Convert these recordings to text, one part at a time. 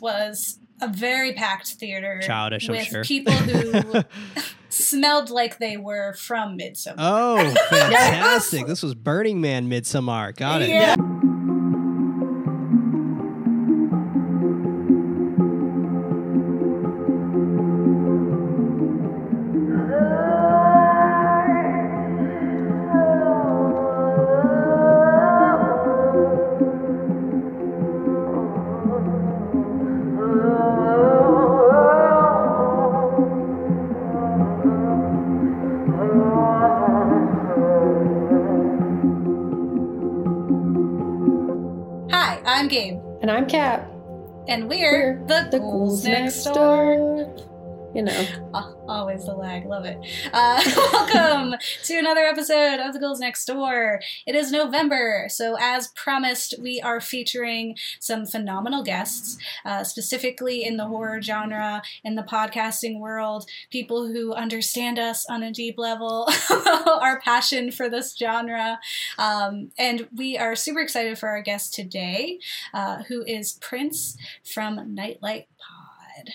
was a very packed theater Childish, I'm with sure. people who smelled like they were from Midsommar. oh, fantastic! This was Burning Man Midsommar. Got it. Yeah. Gabe, And and we're, the, The Ghouls ghouls Next Door. door. You know. Ah, always the lag, love it. Uh, welcome to another episode of The Ghouls Next Door. It is November, so as promised, we are featuring some phenomenal guests, uh, specifically in the horror genre, in the podcasting world, people who understand us on a deep level, our passion for this genre. Um, and we are super excited for our guest today, uh, who is Prince from Nightlight Pod.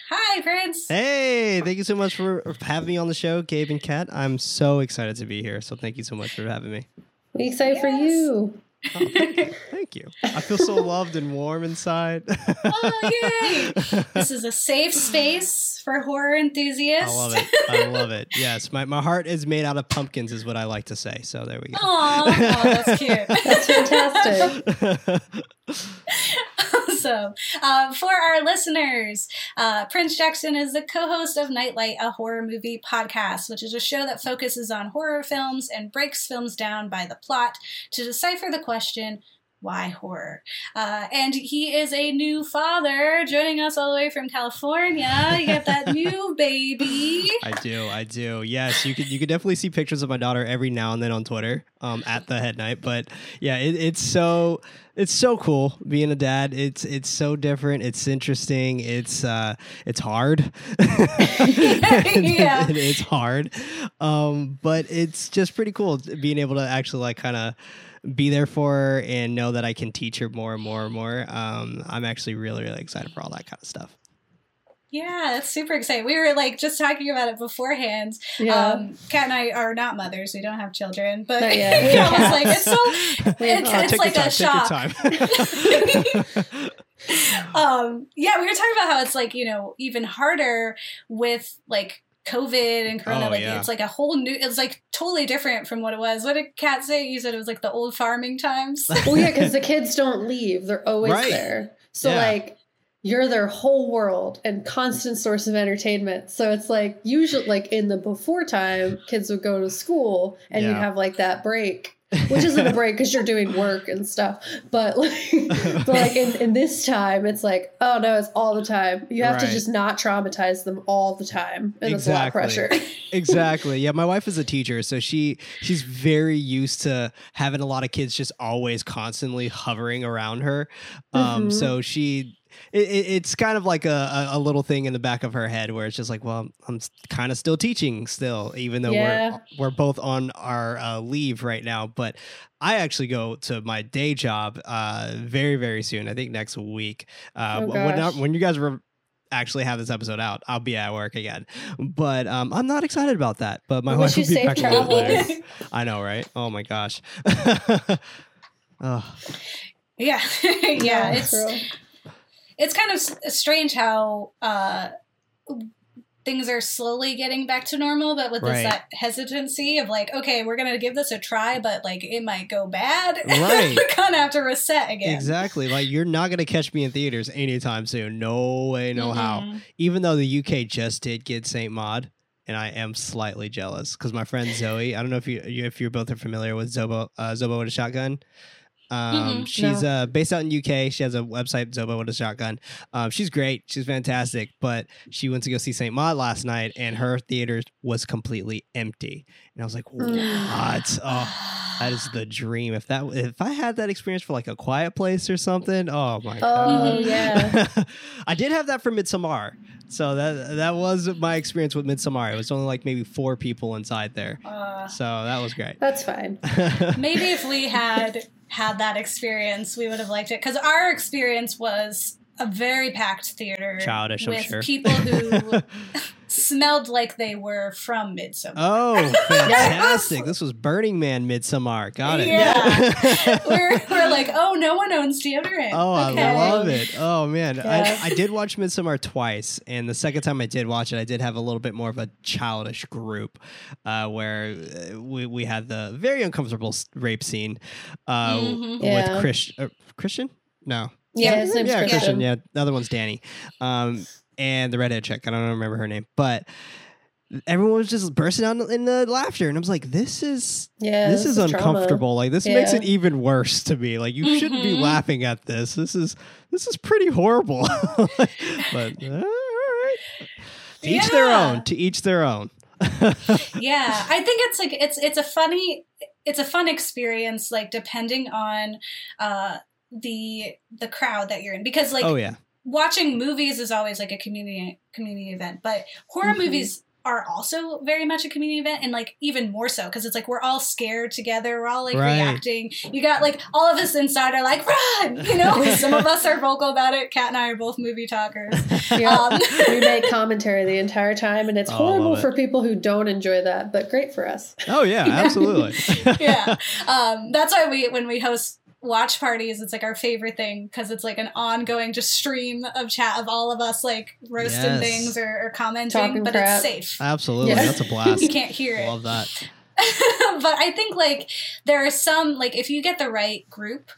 Hi, Prince. Hey, thank you so much for having me on the show, Gabe and Kat. I'm so excited to be here. So thank you so much for having me. We excited for you. Oh, thank you. Thank you. I feel so loved and warm inside. Oh, yay! This is a safe space for horror enthusiasts. I love it. I love it. Yes, my, my heart is made out of pumpkins, is what I like to say. So there we go. Aw, oh, that's cute. That's fantastic. awesome. Uh, for our listeners, uh, Prince Jackson is the co host of Nightlight, a horror movie podcast, which is a show that focuses on horror films and breaks films down by the plot to decipher the question. Why horror? Uh, and he is a new father, joining us all the way from California. You got that new baby. I do, I do. Yes, you could you could definitely see pictures of my daughter every now and then on Twitter, um, at the head night. But yeah, it, it's so it's so cool being a dad. It's it's so different. It's interesting. It's uh it's hard. Yeah. It- it's hard. Um, but it's just pretty cool being able to actually like kind of be there for her and know that I can teach her more and more and more. Um, I'm actually really, really excited for all that kind of stuff. Yeah, that's super exciting. We were like just talking about it beforehand. Yeah. Um, Kat and I are not mothers; we don't have children, but Not yet. you know, Yeah. it's like it's so We have it's, cats. it's like a shock. Take your time. um, yeah, we were talking about how it's like you know even harder with like COVID and Corona. Oh, like yeah. it's like a whole new. It's like totally different from what it was. What did Kat say? You said it was like the old farming times. well, yeah, because the kids don't leave. They're always Right. there. So, Yeah. like, you're their whole world and constant source of entertainment. So it's like usually like in the before time, kids would go to school and you'd have like that break. Which isn't a break because you're doing work and stuff. But like but like in, in this time, it's like, oh no, it's all the time. You have to just not traumatize them all the time. And it's a lot of pressure. exactly. Yeah, my wife is a teacher, so she she's very used to having a lot of kids just always constantly hovering around her. Um, Mhm. so she. It, it- it's kind of like a, a, a little thing in the back of her head where it's just like, well, I'm kind of still teaching still, even though Yeah. we're we're both on our uh, leave right now. But I actually go to my day job uh, very very soon. I think next week. Uh, Oh, when gosh. when you guys re- actually have this episode out, I'll be at work again. But um, I'm not excited about that. But my I wife will be back a little later. I know, right? Oh my gosh. oh, yeah, yeah. It's for real. It's kind of strange how uh, things are slowly getting back to normal, but with this that hesitancy of like, okay, we're gonna give this a try, but like it might go bad. Right. we kind of have to reset again. exactly. Like you're not gonna catch me in theaters anytime soon. No way, no how. Mhm. Even though the UK just did get Saint Maud. And I am slightly jealous because my friend Zoe. I don't know if you you- if you both are familiar with Zobo uh, Zobo with a shotgun. Um, Mm-mm, she's uh, based out in UK. She has a website, Zobo with a shotgun. Um, she's great. She's fantastic. But she went to go see Saint Maud last night, and her theater was completely empty. And I was like, Mm. what? Oh, that is the dream. If that if I had that experience for like a quiet place or something, oh my god. Oh yeah. I did have that for Midsommar. So that that was my experience with Midsommar. It was only like maybe four people inside there. Uh, So that was great. That's fine. maybe if we had had that experience, we would have liked it because our experience was a very packed theater Childish, I'm with sure. people who smelled like they were from Midsommar. Oh, fantastic! this was Burning Man Midsommar. Got it. Yeah. we're, we're like, oh, no one owns deodorant. Oh, okay. I love it. Oh man, Yeah. I, I did watch Midsommar twice, and the second time I did watch it, I did have a little bit more of a childish group, uh, where uh, we we had the very uncomfortable rape scene uh, Mhm. Yeah. with Chris, uh, Christian. No, Yeah, his yeah, Christian. Christian. Yeah, the other one's Dani, um, and the redhead chick. I don't remember her name, but everyone was just bursting out in the laughter, and I was like, "This is Yeah, this, is, trauma. uncomfortable. Like this makes it even worse to me. Like you shouldn't be Mhm. laughing at this. This is this is pretty horrible. but uh, all right, to each their own. To each their own. yeah i think it's like it's it's a funny it's a fun experience like depending on uh the the crowd that you're in because like oh yeah, watching movies is always like a community community event but horror Mhm. movies are also very much a community event and like even more so because it's like we're all scared together we're all like Right. reacting you got like all of us inside are like run you know some of us are vocal about it kat and i are both movie talkers Yeah. um, we make commentary the entire time, and it's Oh, horrible it. for people who don't enjoy that, but great for us. oh yeah, absolutely. yeah um, that's why we when we host watch parties it's like our favorite thing because it's like an ongoing just stream of chat of all of us like roasting Yes. things or, or commenting Talking but crap. it's safe absolutely. Yeah. That's a blast. you can't hear it Love that. but i think like there are some like if you get the right group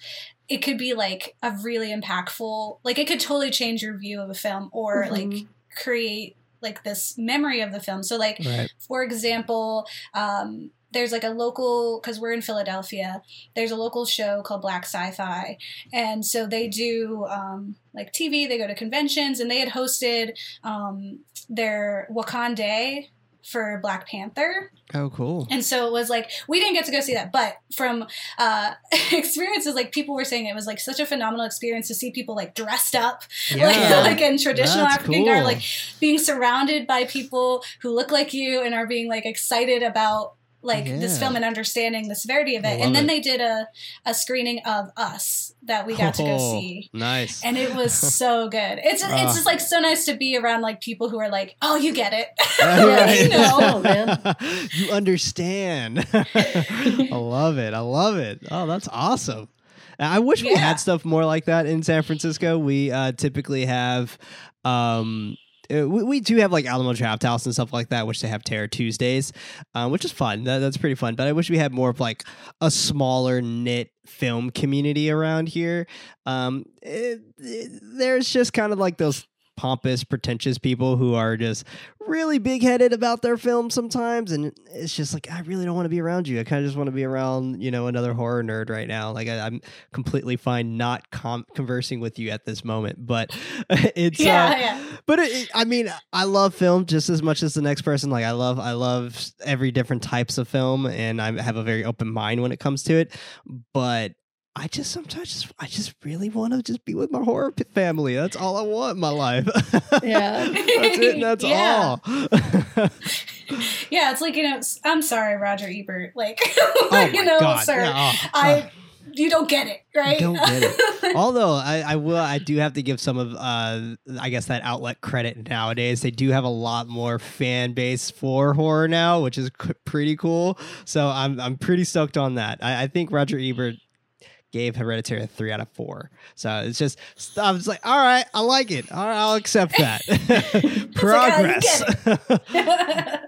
it could be like a really impactful like it could totally change your view of a film or like Mhm. create like this memory of the film so like Right. for example, um, there's like a local because we're in Philadelphia. There's a local show called Black Sci-Fi, and so they do um, like TV. They go to conventions, and they had hosted um, their Wakanda for Black Panther. Oh cool. And so it was like we didn't get to go see that, but from uh, experiences, like people were saying, it was like such a phenomenal experience to see people like dressed up, like, Yeah. like in traditional That's African garb, like being surrounded by people who look like you and are being like excited about like this film and understanding the severity of it. And then it. they did a a screening of Us that we got to go Oh, see. Nice. And it was so good. It's Ah. it's just like so nice to be around like people who are like, oh, you get it. Right. you know. Oh, man. you understand. I love it. I love it. Oh, that's awesome. I wish we had stuff more like that in San Francisco. We uh, typically have. Um, uh, we, we do have like Alamo Drafthouse and stuff like that, which they have Terror Tuesdays, um, which is fun. That, that's pretty fun. But I wish we had more of like a smaller knit film community around here. Um, it- it- there's just kind of like those pompous, pretentious people who are just really big headed about their film sometimes. And it's just like, I really don't want to be around you. I kind of just want to be around, you know, another horror nerd right now. Like, I, I'm completely fine not com- conversing with you at this moment. But it's, Yeah, uh, yeah. but it, it- I mean, I love film just as much as the next person. Like, I love, I love every different types of film, and I have a very open mind when it comes to it. But I just sometimes just, I just really want to just be with my horror family. That's all I want in my life. Yeah. that's it. and That's Yeah. all. Yeah, it's like you know. I'm sorry, Roger Ebert. Like, oh you know, god! sir, Yeah, oh, I you don't get it, right? don't get it. Although I, I will, I do have to give some of, uh, I guess that outlet credit nowadays. They do have a lot more fan base for horror now, which is c- pretty cool. So I'm, I'm pretty stoked on that. I, I think Roger Ebert gave Hereditary a three out of four. So it's just, I was like, all right, I like it. All right, I'll accept that. like, oh, Progress.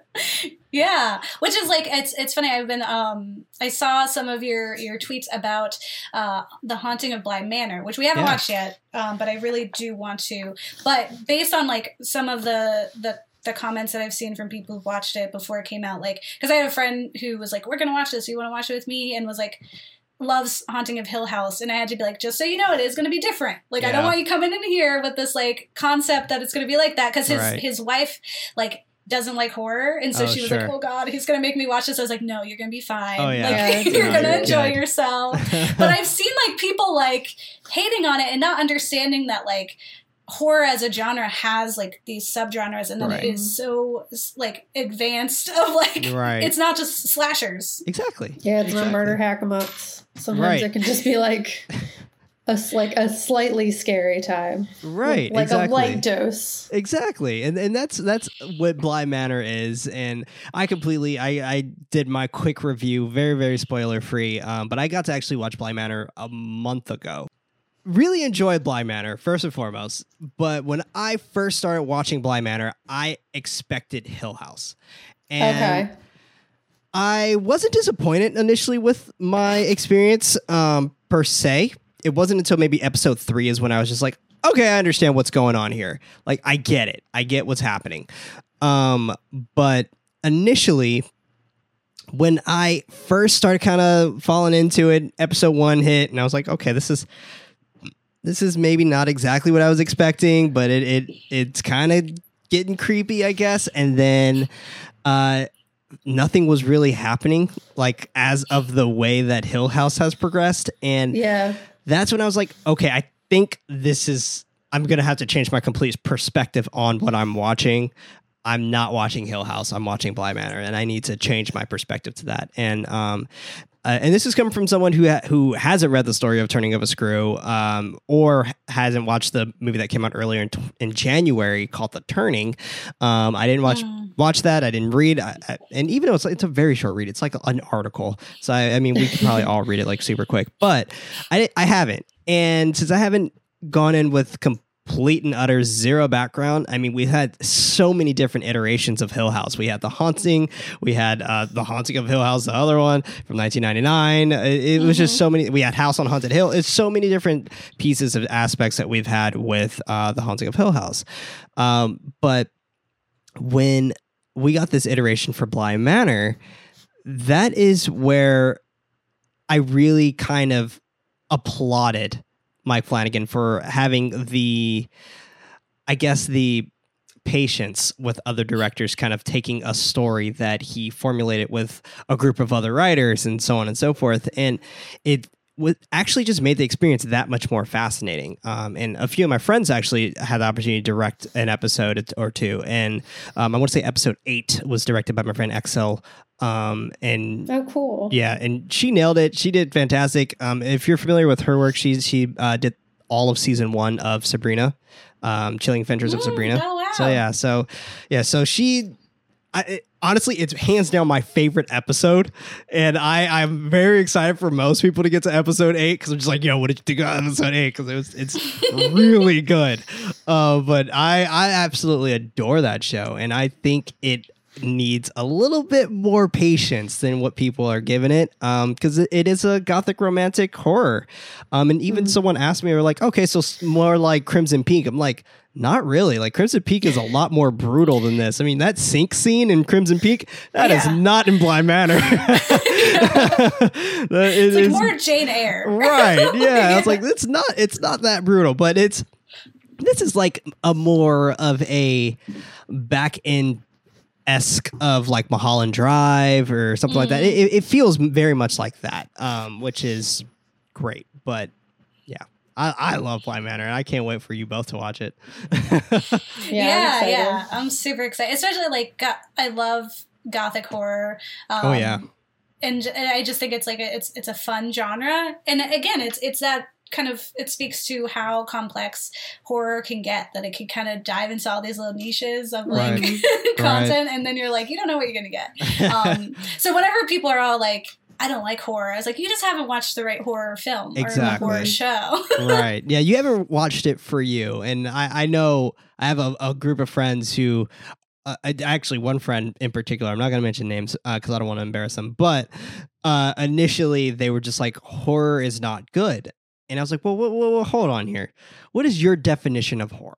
yeah, which is like it's it's funny. I've been um I saw some of your your tweets about uh the haunting of Bly Manor, which we haven't Yeah. watched yet, um, but I really do want to. But based on like some of the the the comments that I've seen from people who've watched it before it came out, like because I had a friend who was like, "We're gonna watch this. You want to watch it with me?" and was like. Loves Haunting of Hill House, and I had to be like, just so you know, it is going to be different. Like, I don't want you coming in here with this like concept that it's going to be like that because his Right. his wife like doesn't like horror, and so Oh, she was like, "Oh God, he's gonna make me watch this." I was like, "No, you're gonna be fine. Oh, yeah. Like, Yeah, you're it's gonna good. enjoy Good. yourself." But I've seen like people like hating on it and not understanding that like horror as a genre has like these subgenres, and then Right. it is so like advanced of like right. it's not just slashers. exactly. Yeah, it's not Exactly. murder hack 'em ups. Sometimes Right. it can just be like a s- like a slightly scary time, right Like exactly. a light dose. Exactly, and and that's that's what Bly Manor is, and I completely I I did my quick review, very very spoiler free, um, but I got to actually watch Bly Manor a month ago. Really enjoyed Bly Manor first and foremost, but when I first started watching Bly Manor, I expected Hill House, and okay. I wasn't disappointed initially with my experience um, per se. It wasn't until maybe episode three is when I was just like, okay, I understand what's going on here. Like, I get it. I get what's happening. Um, but initially, when I first started kind of falling into it, episode one hit, and I was like, okay, this is this is maybe not exactly what I was expecting, but it it it's kind of getting creepy, I guess. And then uh nothing was really happening like as of the way that Hill House has progressed and Yeah. that's when I was like, okay, I think this is I'm gonna have to change my complete perspective on what I'm watching. I'm not watching Hill House. I'm watching Bly Manor, and I need to change my perspective to that. And um, uh, and this is coming from someone who ha- who hasn't read the story of Turning of a Screw, um, or hasn't watched the movie that came out earlier in, t- in January called The Turning. Um, I didn't watch Mm. watch that. I didn't read, I, I, and even though it's it's a very short read, it's like an article. So I, I mean, we could probably all read it like super quick, but I I haven't, and since I haven't gone in with complete and utter zero background, I mean, we've had so many different iterations of Hill House. We had the haunting, we had uh, the haunting of Hill House, the other one from 1999. It, it was just so many. We had House on Haunted Hill. It's so many different pieces of aspects that we've had with uh, the haunting of Hill House, um, but when we got this iteration for Bly Manor, that is where I really kind of applauded Mike Flanagan for having the, I guess, the patience with other directors kind of taking a story that he formulated with a group of other writers and so on and so forth. And it was actually just made the experience that much more fascinating. Um, and a few of my friends actually had the opportunity to direct an episode or two. And um, I want to say episode eight was directed by my friend Axelle. Um, and Oh, cool. yeah, and she nailed it. She did fantastic. Um, if you're familiar with her work, she's she uh, did all of season one of Sabrina, um, Chilling Adventures of Mm, Sabrina. oh, wow. So yeah, so yeah, so she. I, it, honestly, it's hands down my favorite episode, and I I'm very excited for most people to get to episode eight because I'm just like, yo, what did you think of episode eight? Because it was it's really good. Uh, but I I absolutely adore that show, and I think it needs a little bit more patience than what people are giving it because it, it is a gothic romantic horror um, and even someone asked me, they were like, okay, so more like Crimson Peak. I'm like, not really. Like Crimson Peak is a lot more brutal than this. I mean, that sink scene in Crimson Peak, that is Yeah. not in Bly Manor. That- It's like is- more Jane Eyre. right. Yeah. I was like, it's not it's not that brutal, but it's this is like a more of a back end esque of like Mulholland Drive or something like that. It, it- it feels very much like that, um, which is great. But I, I love Bly Manor, and I can't wait for you both to watch it. Yeah, I'm yeah, I'm super excited, especially like go- I love gothic horror. Um, Oh, yeah. and, and I just think it's like a, it's it's a fun genre, and again, it's it's that kind of it speaks to how complex horror can get that it can kind of dive into all these little niches of like Right. content and then you're like you don't know what you're gonna get um, so whenever people are all like i don't like horror i was like you just haven't watched the right horror film or horror show right. Yeah, you haven't watched it for you, and I, I know I have a, a group of friends who. Uh, actually, one friend in particular, I'm not going to mention names because I don't want to embarrass them, but uh, initially they were just like, horror is not good. And I was like, well, well, well, hold on here. What is your definition of horror?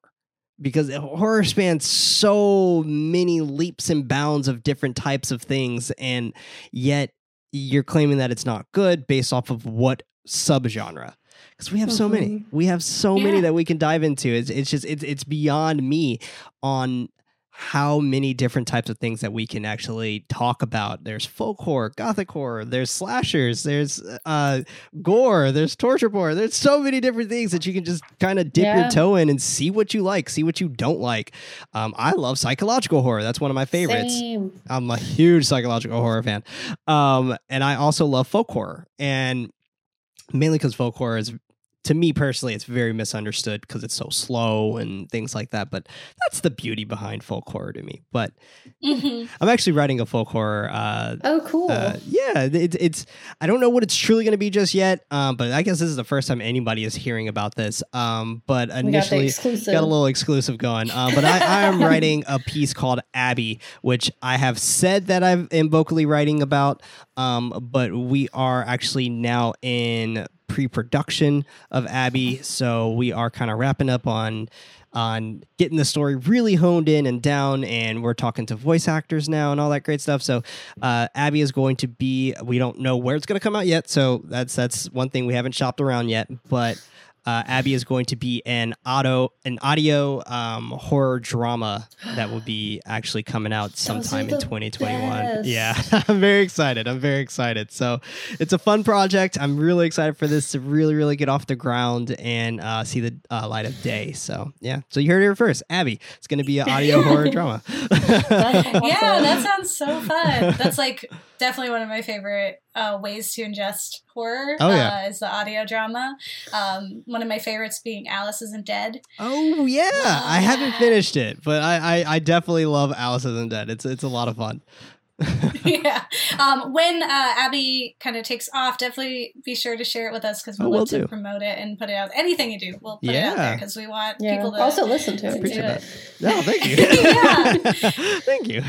Because horror spans so many leaps and bounds of different types of things, and yet you're claiming that it's not good based off of what subgenre. Because we have so many. Mm-hmm. We have so many that we can dive into. It's, it's just it's, it's beyond me on how many different types of things that we can actually talk about there's folk horror gothic horror there's slashers there's uh gore there's torture porn there's so many different things that you can just kind of dip Yeah. your toe in and see what you like see what you don't like um, i love psychological horror that's one of my favorites Same. I'm a huge psychological horror fan. Um, and I also love folk horror. And mainly because folk horror is to me personally, it's very misunderstood because it's so slow and things like that. But that's the beauty behind folk horror to me. But Mhm. I'm actually writing a folk horror. Uh, Oh, cool. uh, yeah, it, it's. I don't know what it's truly going to be just yet. Um, but I guess this is the first time anybody is hearing about this. Um, but we got initially, got a little exclusive going. Uh, but I, I am writing a piece called Abby, which I have said that I am vocally writing about. Um, but we are actually now in pre-production of Abby, so we are kind of wrapping up on on getting the story really honed in and down and we're talking to voice actors now and all that great stuff. So uh, abby is going to be we don't know where it's going to come out yet so that's that's one thing we haven't shopped around yet but uh, Abby is going to be an auto an audio um, horror drama that will be actually coming out sometime in 2021. best. Yeah, I'm very excited. I'm very excited. So it's a fun project. I'm really excited for this to really really get off the ground and uh, see the uh, light of day. So yeah, so you heard it here first. Abby, it's going to be an audio horror drama. That's awesome. Yeah, that sounds so fun. That's like definitely one of my favorite uh, ways to ingest horror. Oh, yeah. uh, is the audio drama. Um, one of my favorites being Alice Isn't Dead. oh yeah, I haven't finished it, but I, I I definitely love Alice Isn't Dead. It's it's a lot of fun. yeah. Um, when uh, Abby kind of takes off, definitely be sure to share it with us because I we'll will love to do. promote it and put it out. Anything you do, we'll put it out Yeah. there because we want Yeah. people to also listen to to it. Appreciate do that. it. No, thank you. Yeah. thank you.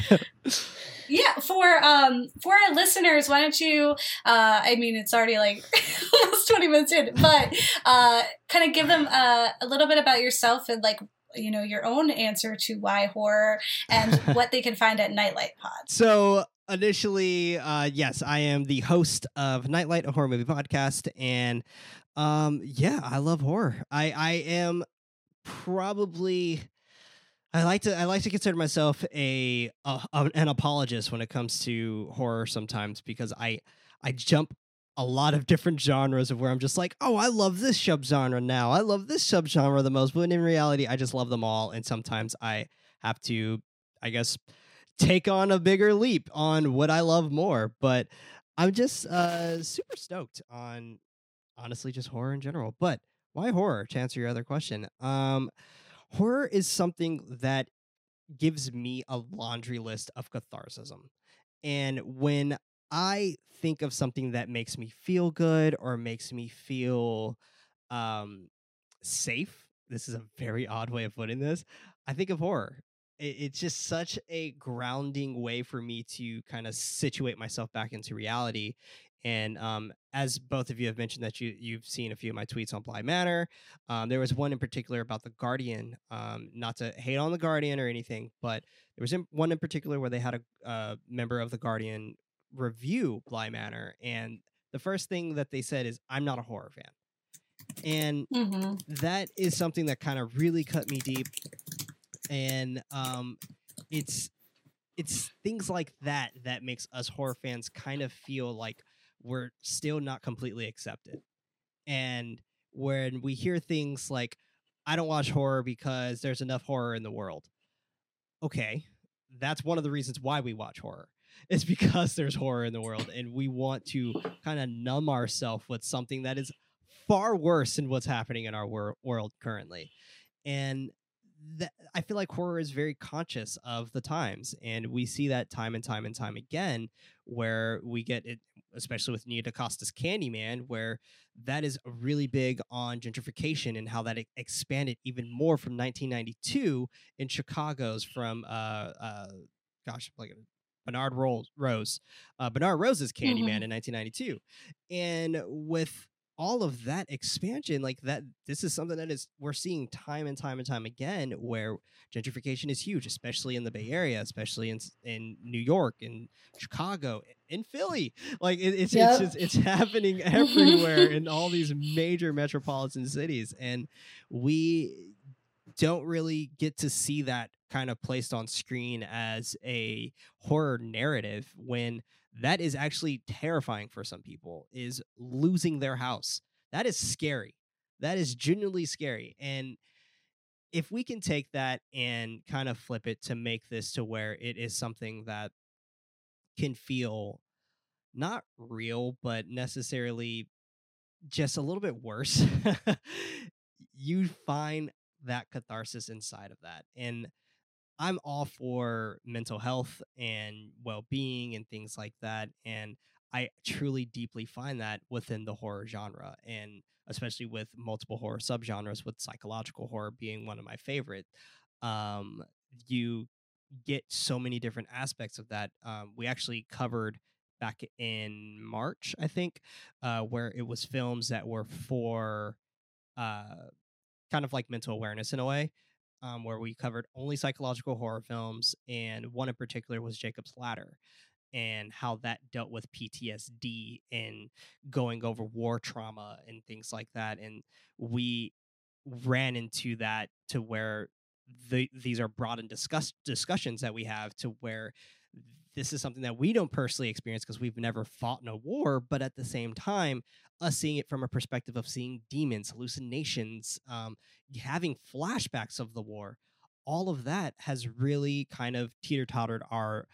Yeah, for um for our listeners, why don't you uh I mean it's already like almost 20 minutes in, but uh kind of give them uh, a little bit about yourself and like you know your own answer to why horror and what they can find at Nightlight Pod. So initially, uh, yes, I am the host of Nightlight, a horror movie podcast, and um, yeah, I love horror. I I am probably. I like to I like to consider myself a, a an apologist when it comes to horror sometimes because I I jump a lot of different genres of where I'm just like, oh, I love this subgenre now. I love this subgenre the most, but in reality, I just love them all, and sometimes I have to, I guess, take on a bigger leap on what I love more. But I'm just uh, super stoked on honestly just horror in general. But why horror? To answer your other question, um, horror is something that gives me a laundry list of catharsism. And when I think of something that makes me feel good or makes me feel um, safe, this is a very odd way of putting this. I think of horror. It's just such a grounding way for me to kind of situate myself back into reality. And um, as both of you have mentioned that you you've seen a few of my tweets on Bly Manor, um, there was one in particular about the Guardian. Um, not to hate on the Guardian or anything, but there was in, one in particular where they had a uh, member of the Guardian review Bly Manor, and the first thing that they said is, "I'm not a horror fan," and Mm-hmm. that is something that kind of really cut me deep and um it's it's things like that that makes us horror fans kind of feel like we're still not completely accepted and when we hear things like i don't watch horror because there's enough horror in the world okay that's one of the reasons why we watch horror it's because there's horror in the world and we want to kind of numb ourselves with something that is far worse than what's happening in our wor- world currently. And I feel like horror is very conscious of the times, and we see that time and time and time again, where we get it, especially with Nia DaCosta's Candyman, where that is really big on gentrification and how that expanded even more from 1992 in Chicago's from uh uh gosh like Bernard Rose Rose uh, Bernard Rose's Candyman in 1992, and with all of that expansion like that this is something that is we're seeing time and time and time again where gentrification is huge especially in the bay area especially in in new york in chicago in philly like it, it's Yep. it's just it's happening everywhere in all these major metropolitan cities and we don't really get to see that kind of placed on screen as a horror narrative when that is actually terrifying for some people is losing their house that is scary that is genuinely scary and if we can take that and kind of flip it to make this to where it is something that can feel not real but necessarily just a little bit worse, you find that catharsis inside of that. And I'm all for mental health and well being and things like that. And I truly deeply find that within the horror genre. And especially with multiple horror subgenres, with psychological horror being one of my favorite. Um, you get so many different aspects of that. Um, we actually covered back in March, I think, uh, where it was films that were for uh, kind of like mental awareness in a way, um, where we covered only psychological horror films, and one in particular was Jacob's Ladder. And how that dealt with PTSD and going over war trauma and things like that. And we ran into that to where the, these are broad and discuss, discussions that we have to where this is something that we don't personally experience because we've never fought in a war, but at the same time, us seeing it from a perspective of seeing demons, hallucinations, um, having flashbacks of the war, all of that has really kind of teeter tottered our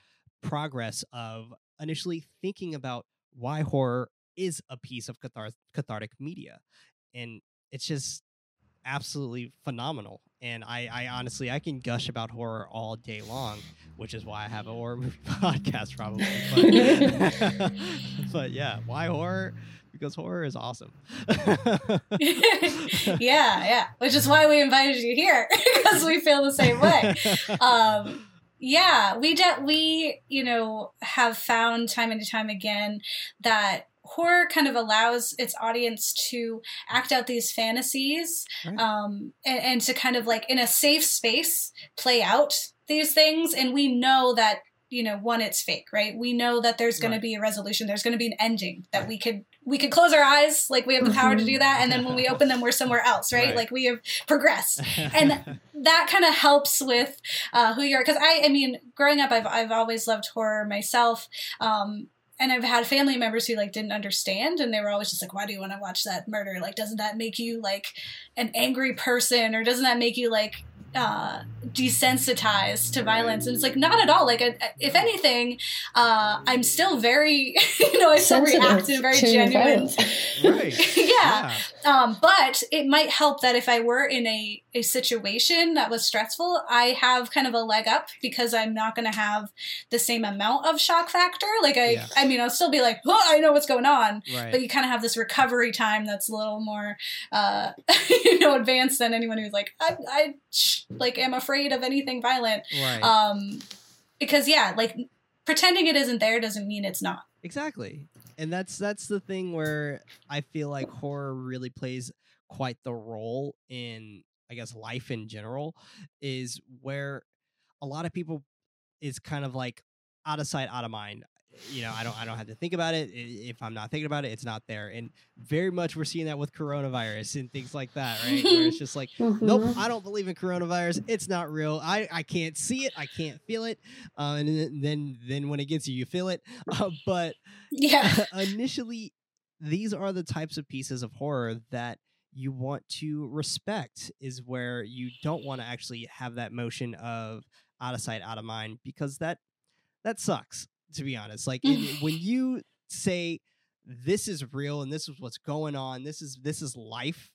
progress of initially thinking about why horror is a piece of cathar- cathartic media. And it's just absolutely phenomenal. And I, I honestly, I can gush about horror all day long, which is why I have a horror movie podcast, probably. But, but yeah, why horror? Because horror is awesome. yeah, yeah. Which is why we invited you here because we feel the same way. Um, yeah, we de- we you know have found time and time again that horror kind of allows its audience to act out these fantasies right. um, and, and, to kind of like in a safe space play out these things and we know that you know one it's fake right we know that there's going right. to be a resolution there's going to be an ending that right. we could we could close our eyes like we have the power to do that and then when we open them we're somewhere else right, right. like we have progressed and that kind of helps with uh, who you are because i i mean growing up i've, I've always loved horror myself um, and I've had family members who like didn't understand and they were always just like, why do you want to watch that murder? Like, doesn't that make you like an angry person or doesn't that make you like uh, desensitized to violence, and it's like not at all. Like, if anything, uh, I'm still very, you know, I still react in very genuine. right. yeah. yeah. Um, but it might help that if I were in a a situation that was stressful, I have kind of a leg up because I'm not going to have the same amount of shock factor. Like, I, yeah. I mean, I'll still be like, oh, I know what's going on, right. but you kind of have this recovery time that's a little more, uh, you know, advanced than anyone who's like, I, I like am afraid of anything violent. Right. Um, because yeah, like pretending it isn't there doesn't mean it's not. Exactly. And that's that's the thing where I feel like horror really plays quite the role in I guess life in general is where a lot of people is kind of like out of sight out of mind you know, I don't I don't have to think about it. If I'm not thinking about it, it's not there. And very much we're seeing that with coronavirus and things like that, right? Where it's just like, mm-hmm. nope, I don't believe in coronavirus. It's not real. I, I can't see it. I can't feel it. Uh, and then then when it gets you, you feel it. Uh, but yeah, initially, these are the types of pieces of horror that you want to respect. Is where you don't want to actually have that motion of out of sight, out of mind, because that that sucks to be honest. Like it, when you say this is real and this is what's going on, this is this is life,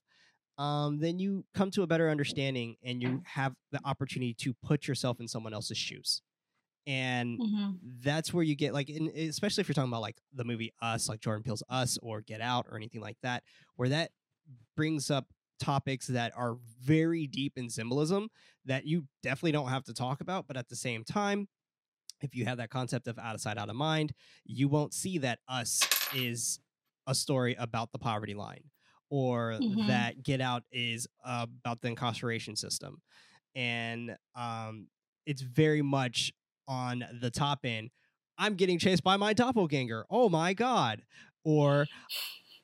um, then you come to a better understanding and you have the opportunity to put yourself in someone else's shoes. And mm-hmm. that's where you get like, in, especially if you're talking about like the movie Us, like Jordan Peele's Us or Get Out or anything like that, where that brings up topics that are very deep in symbolism that you definitely don't have to talk about, but at the same time, if you have that concept of out of sight, out of mind, you won't see that us is a story about the poverty line or mm-hmm. that Get Out is uh, about the incarceration system. And um, it's very much on the top end. I'm getting chased by my doppelganger. Oh my God. Or,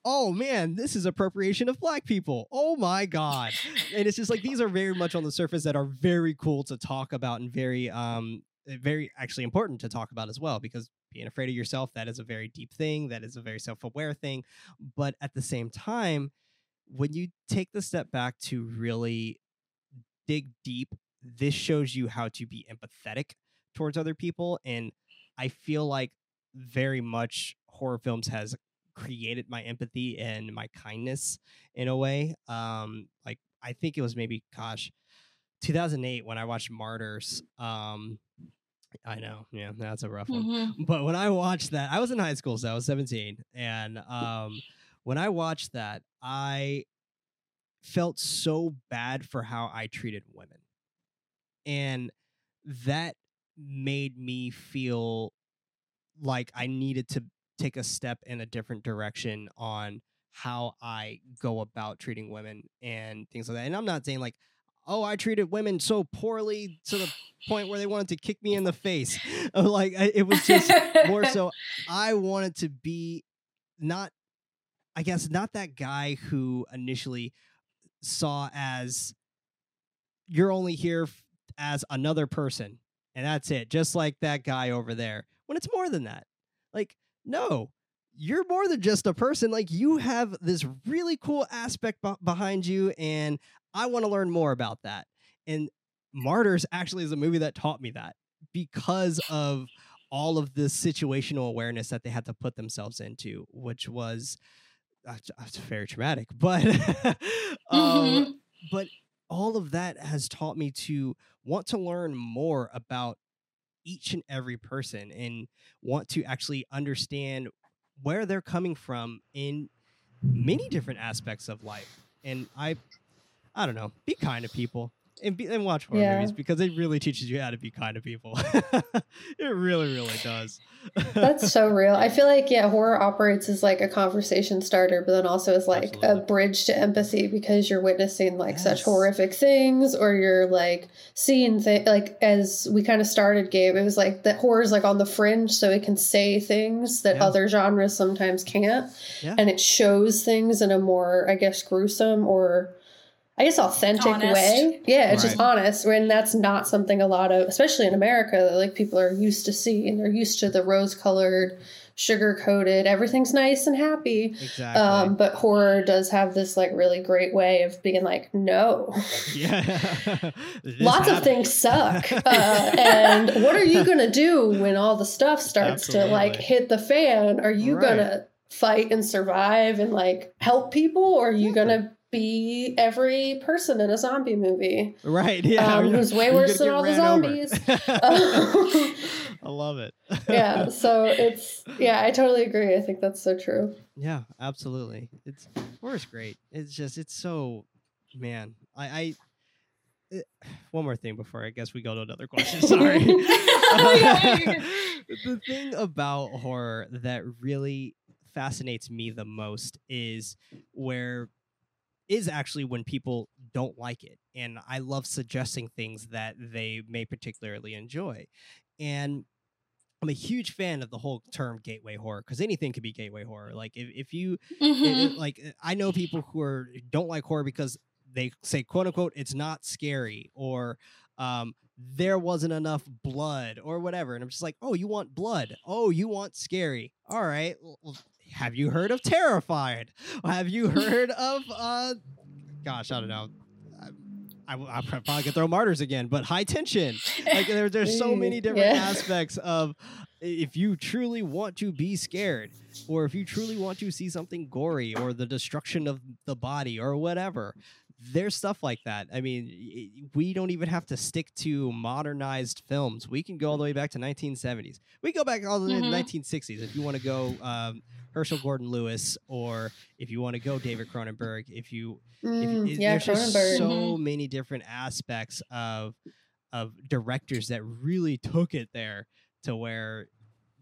oh man, this is appropriation of black people. Oh my God. and it's just like these are very much on the surface that are very cool to talk about and very um very actually important to talk about as well because being afraid of yourself that is a very deep thing that is a very self-aware thing but at the same time when you take the step back to really dig deep this shows you how to be empathetic towards other people and i feel like very much horror films has created my empathy and my kindness in a way. Um, like I think it was maybe, gosh, 2008 when I watched Martyrs. Um, I know, yeah, that's a rough one. Mhm. But when I watched that, I was in high school, so I was 17, and um, when I watched that, I felt so bad for how I treated women, and that made me feel like I needed to take a step in a different direction on how I go about treating women and things like that. And I'm not saying like, oh, I treated women so poorly to the point where they wanted to kick me in the face. like it was just more so I wanted to be not I guess not that guy who initially saw as you're only here as another person and that's it just like that guy over there when it's more than that like no you're more than just a person like you have this really cool aspect b- behind you and i want to learn more about that and martyrs actually is a movie that taught me that because of all of this situational awareness that they had to put themselves into which was uh, uh, very traumatic but um, Mhm. but all of that has taught me to want to learn more about each and every person and want to actually understand where they're coming from in many different aspects of life and i i don't know be kind to people and, be, and watch horror Yeah. movies because it really teaches you how to be kind to people it really really does That's so real. I feel like yeah, horror operates as like a conversation starter, but then also as like a bridge to empathy because you're witnessing like such horrific things, or you're like seeing things. Like as we kind of started, Gabe, it was like that horror is like on the fringe, so it can say things that Yeah. other genres sometimes can't, Yeah. and it shows things in a more, I guess, gruesome or. I guess authentic Honest. way. Yeah, it's just honest. When that's not something a lot of, especially in America, like people are used to seeing. They're used to the rose colored, sugar coated, everything's nice and happy. exactly Um, but horror does have this like really great way of being like, no, yeah This lots of things suck. Uh, and what are you gonna do when all the stuff starts to like hit the fan? Are you Right. gonna fight and survive and like help people, or are you Yeah. gonna be every person in a zombie movie? Right. Yeah. Um, who's way worse than all the zombies. I love it. yeah so it's yeah i totally agree i think that's so true Yeah, absolutely. It's horror's great. It's just it's so man. I I eh, one more thing before I guess we go to another question. Sorry. The thing about horror that really fascinates me the most is where is actually when people don't like it and i love suggesting things that they may particularly enjoy and i'm a huge fan of the whole term gateway horror because anything could be gateway horror like if, if you Mhm. it- like uh, I know people who are don't like horror because they say quote unquote it's not scary or um there wasn't enough blood or whatever and I'm just like oh you want blood oh you want scary all right have you heard of Terrified? Have you heard of uh gosh I don't know. I, I, probably could throw martyrs again but high tension. Like there, there's so many different yeah. aspects of if you truly want to be scared or if you truly want to see something gory or the destruction of the body or whatever there's stuff like that i mean we don't even have to stick to modernized films we can go all the way back to 1970s we go back all the way Mhm. to the 1960s if you want to go um, herschell gordon lewis or if you want to go david cronenberg if you if Mm, it- yeah there's just cronenberg so Mhm. many different aspects of of directors that really took it there to where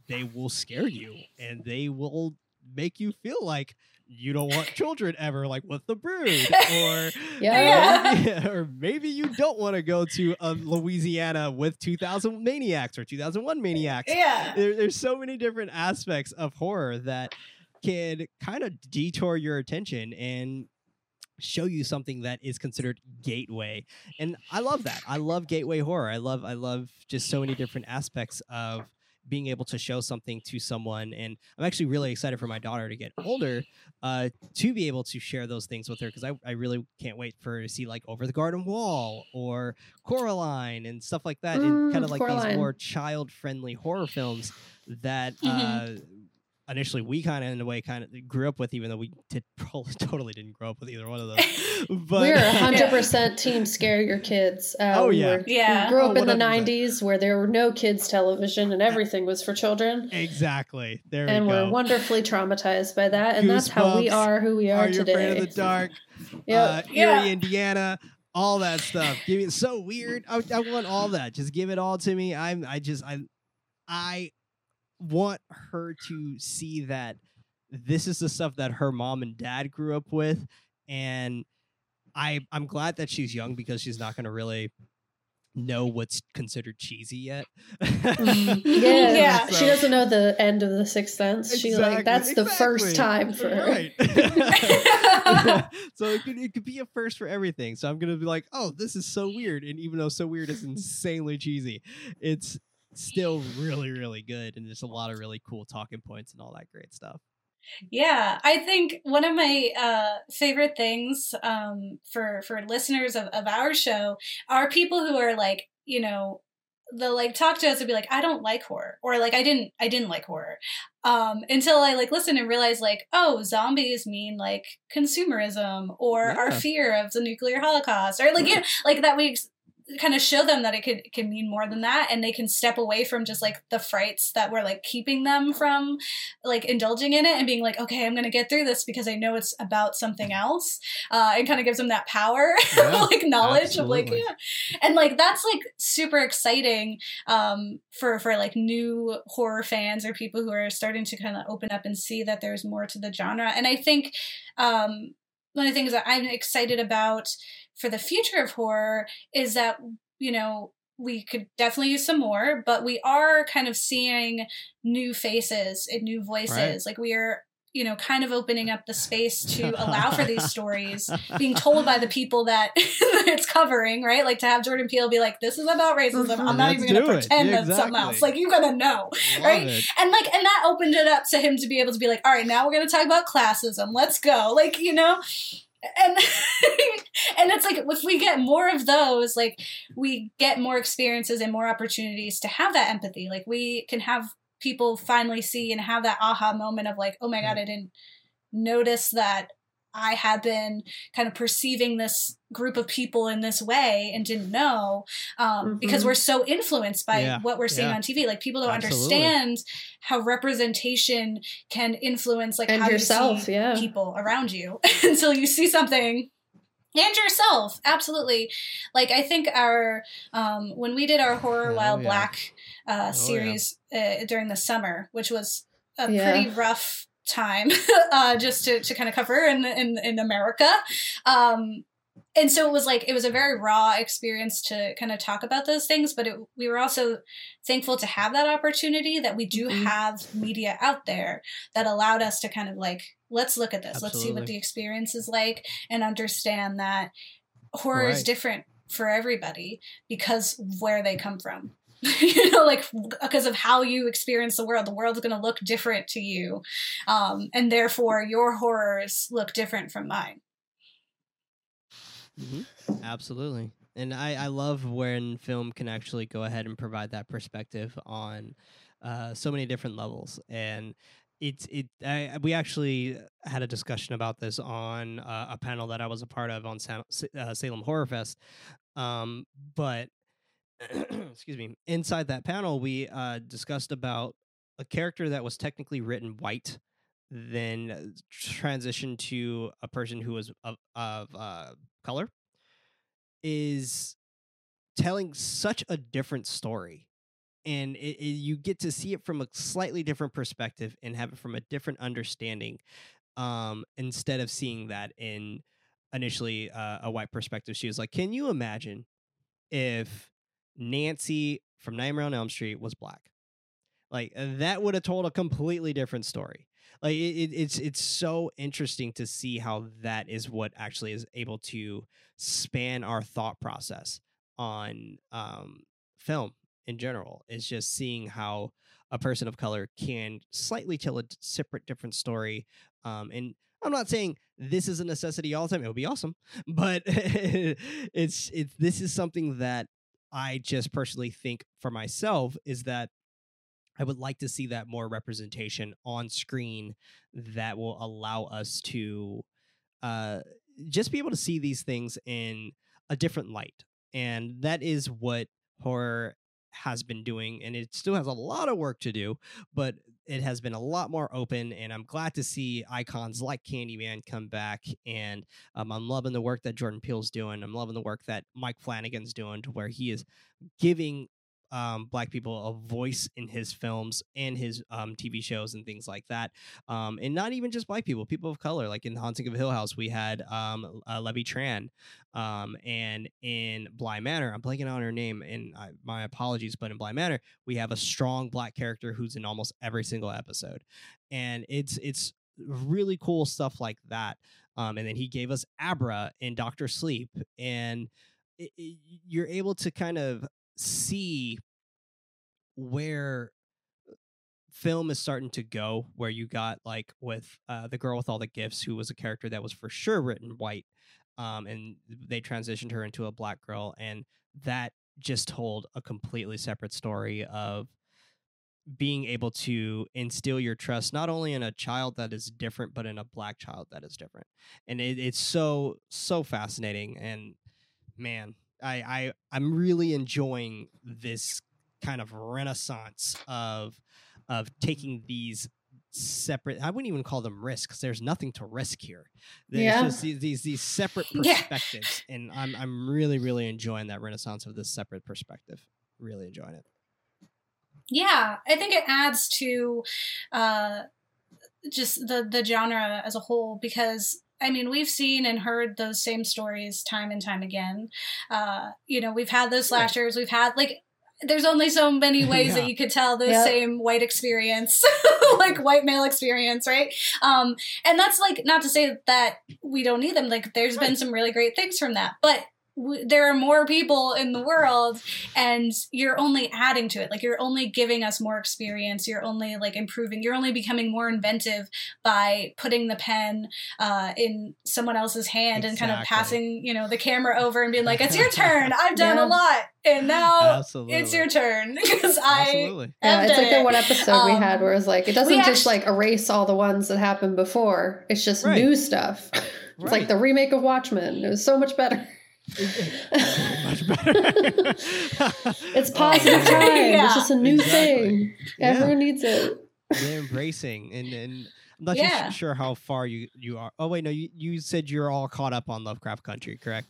they will scare you and they will make you feel like you don't want children ever like with the brood? Or Yeah. maybe, or maybe you don't want to go to uh, louisiana with 2000 maniacs or 2001 maniacs. Yeah. there, there's so many different aspects of horror that can kind of detour your attention and show you something that is considered gateway. And i love that. I love gateway horror. I love i love just so many different aspects of being able to show something to someone and i'm actually really excited for my daughter to get older uh, to be able to share those things with her because I, I really can't wait for her to see like over the garden wall or coraline and stuff like that and kind Mm, of like these more child friendly horror films that Mhm. uh, initially we kind of in a way kind of grew up with, even though we did probably totally didn't grow up with either one of those. But We're hundred percent team scare your kids. Uh, Oh, yeah. Yeah. We grew Oh, up in the '90s where there were no kids television and everything was for children, exactly there and we we're go. wonderfly traumatized by that. And that's how we are who we are, Are you today. afraid of the dark? Yep. uh, Eerie, Yeah. Indiana, all that stuff. Give me so weird. I, I want all that. Just give it all to me. I'm. I just. I. I want her to see that this is the stuff that her mom and dad grew up with, and I. I'm glad that she's young because she's not going to really know what's considered cheesy yet. Mhm. Yeah. Yeah, So- she doesn't know the end of the Sixth Sense. She like Exactly, that's the first time for her. Right. so it could, it could be a first for everything. So I'm gonna be like, oh, this is so weird, and even though so weird is insanely cheesy, it's still really really good, and there's a lot of really cool talking points and all that great stuff. Yeah, I think one of my uh, favorite things um, for for listeners of, of our show are people who are like, you know, they'll like talk to us and be like, I don't like horror, or like I didn't I didn't like horror um, until I like listen and realize like, oh, zombies mean like consumerism or our fear of the nuclear holocaust, or like you know, like that we kind of show them that it could can mean more than that. And they can step away from just like the frights that were like keeping them from like indulging in it and being like okay i'm gonna get through this because i know it's about something else uh it kind of gives them that power Yeah, like knowledge of like yeah. And like that's like super exciting um for for like new horror fans or people who are starting to kind of open up and see that there's more to the genre. And i think um one of the things that i'm excited about for the future of horror is that you know we could definitely use some more but we are kind of seeing new faces and new voices Right. like we are you know kind of opening up the space to allow for these stories being told by the people that it's covering right like to have jordan peele be like this is about racism i'm not Let's even gonna it. pretend Yeah, that's something else like you're gonna know Love Right? it. and like and that opened it up to him to be able to be like all right now we're going to talk about classism let's go like you know and and it's like if we get more of those like we get more experiences and more opportunities to have that empathy. Like we can have people finally see and have that aha moment of like oh my god i didn't notice that i had been kind of perceiving this group of people in this way and didn't know um, because Mhm. we're so influenced by Yeah, what we're seeing yeah. on tv like people don't Absolutely. understand how representation can influence like And how yourself, you see yeah. people around you until you see something and yourself absolutely like i think our um when we did our horror Oh, while yeah. black uh yeah. series uh, during the summer which was a Yeah. pretty rough time uh just to, to kind of cover in in in america. Um and so it was like it was a very raw experience to kind of talk about those things but it, we were also thankful to have that opportunity that we do Mhm. have media out there that allowed us to kind of like let's look at this let's see what the experience is like and understand that horror is different for everybody because where they come from you know like because of how you experience the world the world's going to look different to you um, and therefore your horrors look different from mine Mhm. Absolutely. And I, I love when film can actually go ahead and provide that perspective on uh, so many different levels. And it's it. I, we actually had a discussion about this on uh, a panel that I was a part of on Sa- uh, Salem Horror Fest. Um, but excuse me, inside that panel, we uh, discussed about a character that was technically written white, then uh, transitioned to a person who was of, of uh, color, is telling such a different story. And it, it, you get to see it from a slightly different perspective and have it from a different understanding um, instead of seeing that in initially uh, a white perspective. She was like, Can you imagine if Nancy from Nightmare on Elm Street was black? Like that would have told a completely different story. Like it, it's it's so interesting to see how that is what actually is able to span our thought process on um, film in general. It's just seeing how a person of color can slightly tell a separate, different story. Um, and I'm not saying this is a necessity all the time. It would be awesome, but it's it's this is something that I just personally think for myself is that I would like to see that more representation on screen that will allow us to uh, just be able to see these things in a different light. And that is what horror has been doing. And it still has a lot of work to do, but it has been a lot more open. And I'm glad to see icons like Candyman come back. And um, I'm loving the work that Jordan Peele's doing. I'm loving the work that Mike Flanagan's doing to where he is giving um, black people a voice in his films and his um, TV shows and things like that. Um, and not even just black people, people of color. Like in Haunting of Hill House, we had um, uh, Levy Tran. Um, and in Bly Manor, I'm blanking on her name, and I, my apologies, but in Bly Manor, we have a strong black character who's in almost every single episode. And it's, it's, really cool stuff like that um, and then he gave us abra in doctor sleep and it, it, you're able to kind of see where film is starting to go where you got like with uh, the girl with all the gifts who was a character that was for sure written white um, and they transitioned her into a black girl and that just told a completely separate story of being able to instill your trust not only in a child that is different but in a black child that is different. And it, it's so so fascinating and man I, I I'm really enjoying this kind of renaissance of of taking these separate i wouldn't even call them risks there's nothing to risk here there's Yeah. just these, these these separate Yeah. perspectives and i'm i'm really really enjoying that renaissance of this separate perspective really enjoying it Yeah, I think it adds to uh, just the the genre as a whole because I mean we've seen and heard those same stories time and time again. Uh, you know, we've had those slashers, we've had like. There's only so many ways Yeah. that you could tell the Yeah. same white experience, like white male experience, right? Um, and that's like not to say that we don't need them. Like, there's been some really great things from that, but w- there are more people in the world and you're only adding to it like you're only giving us more experience you're only like improving you're only becoming more inventive by putting the pen uh, in someone else's hand and kind of passing you know the camera over and being like it's your turn i've done Yeah. a lot and now absolutely it's your turn because i Yeah, it's like done the one episode we Um, had where it's like it doesn't just actu- like erase all the ones that happened before. It's just Right. new stuff. It's like the remake of Watchmen. It was so much better. Much better It's positive Oh, time. Yeah. It's just a new Exactly. thing. Yeah. Everyone needs it. they're embracing and and I'm not Yeah. sure how far you you are. Oh wait, no, you, you said you're all caught up on Lovecraft Country, correct?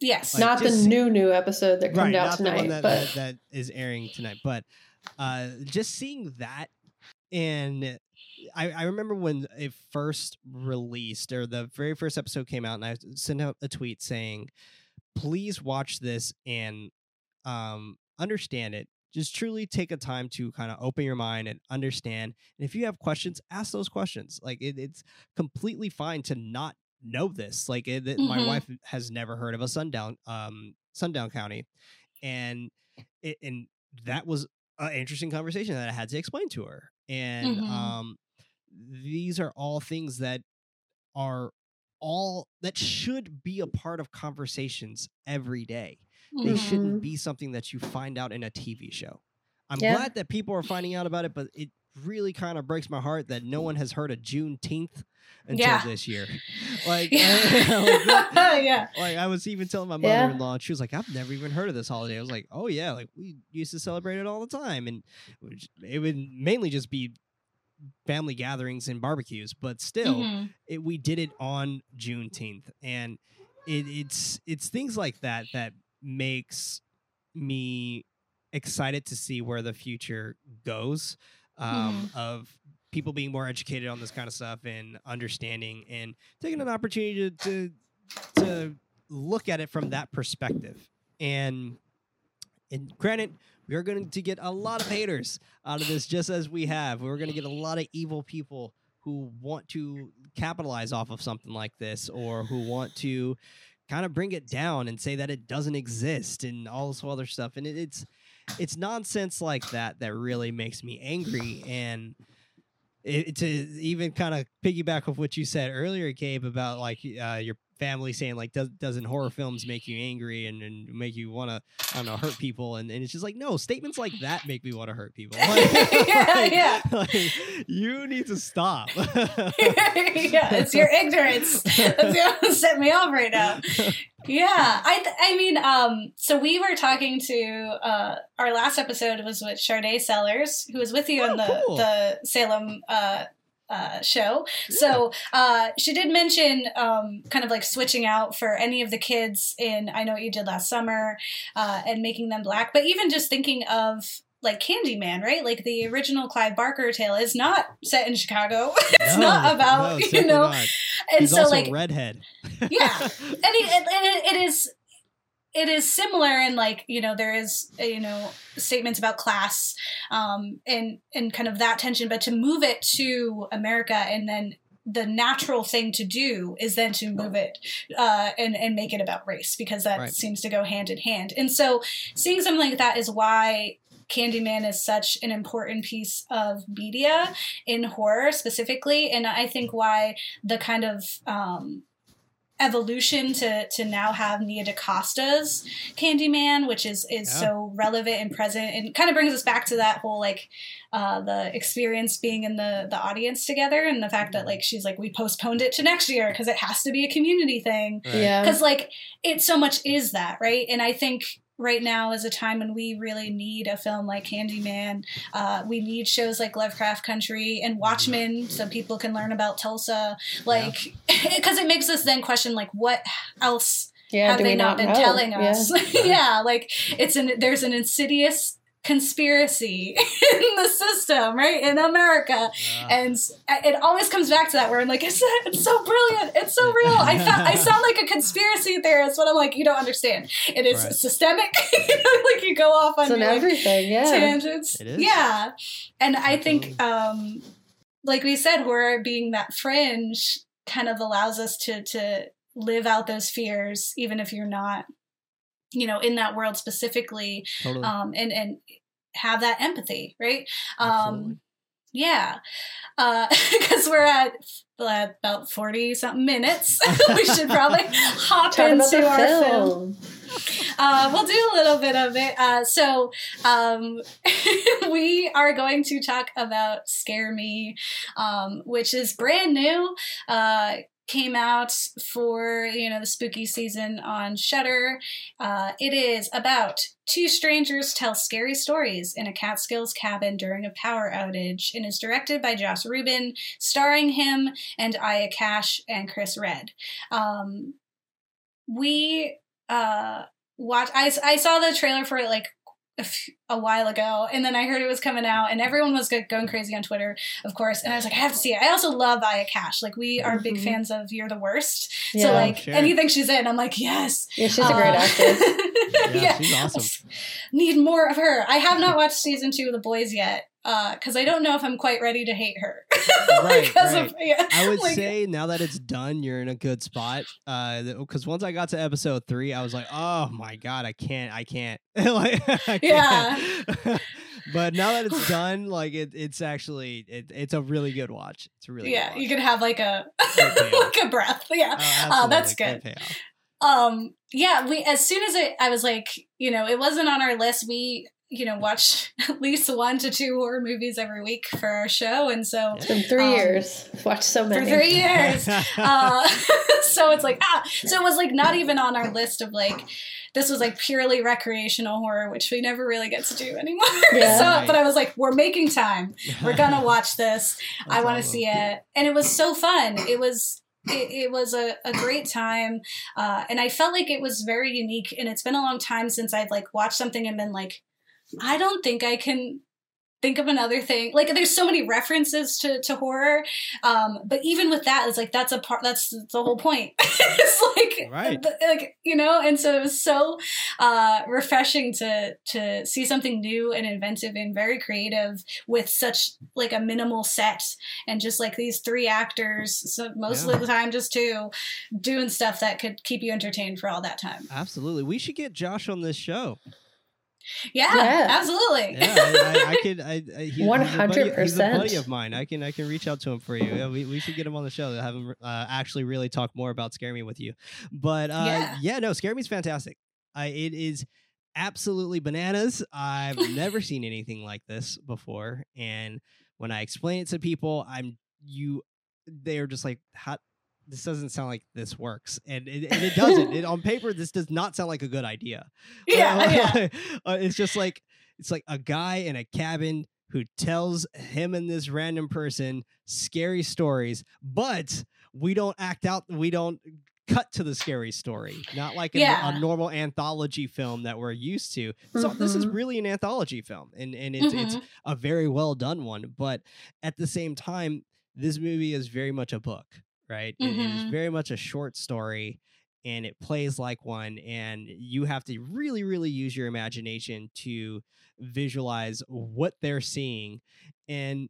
yes Like, not the just- new new episode that comes out not tonight, the one that, but that, that is airing tonight. But uh, just seeing that, and I, I remember when it first released, or the very first episode came out, and I sent out a tweet saying, "Please watch this and um, understand it." Just truly take a time to kind of open your mind and understand. And if you have questions, ask those questions. Like it, it's completely fine to not know this. Like it, it- my Mhm. wife has never heard of a sundown, um, sundown county, and it, and that was an interesting conversation that I had to explain to her. And Mhm. um, these are all things that are all that should be a part of conversations every day. They Mhm. shouldn't be something that you find out in a TV show. I'm Yeah. glad that people are finding out about it, but it really kind of breaks my heart that no one has heard of Juneteenth until Yeah. this year. Like, yeah. like, yeah like I was even telling my mother-in-law, and she was like, "I've never even heard of this holiday." I was like, "Oh yeah, like we used to celebrate it all the time, and it would j- it would mainly just be family gatherings and barbecues, but still, Mhm. it, we did it on Juneteenth, and it, it's it's things like that that makes me excited to see where the future goes um, of people being more educated on this kind of stuff and understanding and taking an opportunity to to, to look at it from that perspective and and granted we are going to get a lot of haters out of this just as we have. We're going to get a lot of evil people who want to capitalize off of something like this or who want to kind of bring it down and say that it doesn't exist and all this other stuff. And it, it's it's nonsense like that that really makes me angry. And it, to even kind of piggyback off what you said earlier, Gabe, about like uh, your family saying like does, doesn't horror films make you angry and, and make you want to i don't know hurt people and, and it's just like no statements like that make me want to hurt people like, Yeah, like- yeah. like, you need to stop yeah, it's your ignorance that's gonna set me off right now. Yeah, I th- I mean, um, so we were talking to uh, our last episode was with Charday Sellers, who was with you Oh, on the cool. the Salem. Uh, uh, show. So uh, she did mention um, kind of like switching out for any of the kids in I Know What You Did Last Summer uh, and making them black. But even just thinking of like Candyman, right? Like the original Clive Barker tale is not set in Chicago. it's No, not about, no, you know, not. and He's so like redhead yeah and it, it, it is it is similar in like you know there is uh, you know statements about class um and and kind of that tension but to move it to america and then the natural thing to do is then to move it uh, and and make it about race because that Right. seems to go hand in hand. And so seeing something like that is why Candyman is such an important piece of media in horror specifically, and I think why the kind of um, evolution to to now have Nia DaCosta's Candyman, which is is Yeah. so relevant and present, and kind of brings us back to that whole like uh, the experience being in the the audience together, and the fact that like she's like we postponed it to next year because it has to be a community thing, Right. Yeah. because like it so much is that right, and I think. Right now is a time when we really need a film like Candyman. Uh, we need shows like Lovecraft Country and Watchmen, so people can learn about Tulsa. Like, because it makes us then question, like, what else yeah. have they we not, been know? telling Yeah. us? Yeah. like it's an there's an insidious conspiracy in the system, right, in America, Ah. and it always comes back to that where I'm like, it's, it's so brilliant, it's so real. I fa- I sound like a conspiracy theorist, but I'm like, you don't understand. It is Right. systemic. like you go off on It's in your, like, everything. Yeah. tangents. It is. Yeah. And I think um like we said, horror being that fringe kind of allows us to to live out those fears even if you're not you know in that world specifically totally um and and have that empathy right Absolutely. um yeah because we're at uh, about 40 something minutes we should probably hop Talk into the our film film. uh, we'll do a little bit of it. Uh, so, um, we are going to talk about Scare Me, um, which is brand new. Uh, came out for you know the spooky season on Shudder. Uh, it is about two strangers tell scary stories in a Catskills cabin during a power outage, and is directed by Josh Ruben, starring him and Aya Cash and Chris Redd. Um, we uh watch I, I saw the trailer for it like a, f- a while ago and then i heard it was coming out and everyone was go- going crazy on twitter of course and i was like i have to see it i also love aya cash like we are big Mhm. fans of you're the worst Yeah. so like Sure. anything she's in i'm like yes yeah, she's a great Uh, actress. yeah, she's awesome need more of her i have not watched season two of the boys yet because i don't know if i'm quite ready to hate her Right, right. of yeah, I would like- say now that it's done, you're in a good spot. Uh, because once I got to episode three, I was like, oh my god, I can't, I can't, like, I can't. but now that it's done, like it, it's actually, it, it's a really good watch. It's a really yeah good you can have like a like a breath yeah Oh, uh, that's absolutely. good um yeah we as soon as it i was like you know it wasn't on our list we you know watch at least one to two horror movies every week for our show and so It's been three Um, years. Watched so many for many. three years uh so it's like ah so it was like not even on our list of like this was like purely recreational horror which we never really get to do anymore Yeah. so but i was like we're making time we're gonna watch this I want to see it. And it was so fun. It was it, it was a, a great time. Uh, and I felt like it was very unique. And it's been a long time since I've like watched something and been like, I don't think I can think of another thing. Like there's so many references to, to horror. Um, but even with that, it's like that's a part that's the whole point. it's like Right. like you know, and so it was so uh refreshing to to see something new and inventive and very creative with such like a minimal set and just like these three actors so most Yeah. of the time just two doing stuff that could keep you entertained for all that time Absolutely. We should get Josh on this show. Yeah, Yeah. absolutely. Yeah, I, I, I could. I, I, he- he's a buddy- He's a 100%. buddy of mine. I can. I can reach out to him for you. Yeah, we, we should get him on the show to have him uh, actually really talk more about Scare Me with you. But uh, Yeah. yeah. no, Scare Me's fantastic. I, it is absolutely bananas. I've never seen anything like this before, and when I explain it to people, I'm you. They're just like, how. This doesn't sound like this works, and it, and it doesn't. it, on paper, this does not sound like a good idea. Yeah, yeah. uh, it's just like it's like a guy in a cabin who tells him and this random person scary stories, but we don't act out. We don't cut to the scary story, not like a, Yeah. a normal anthology film that we're used to. So this is Mhm. really an anthology film, and and it's it's Mhm. a very well done one. But at the same time, this movie is very much a book, right? It- it is Mhm. very much a short story and it plays like one. And you have to really, really use your imagination to visualize what they're seeing. And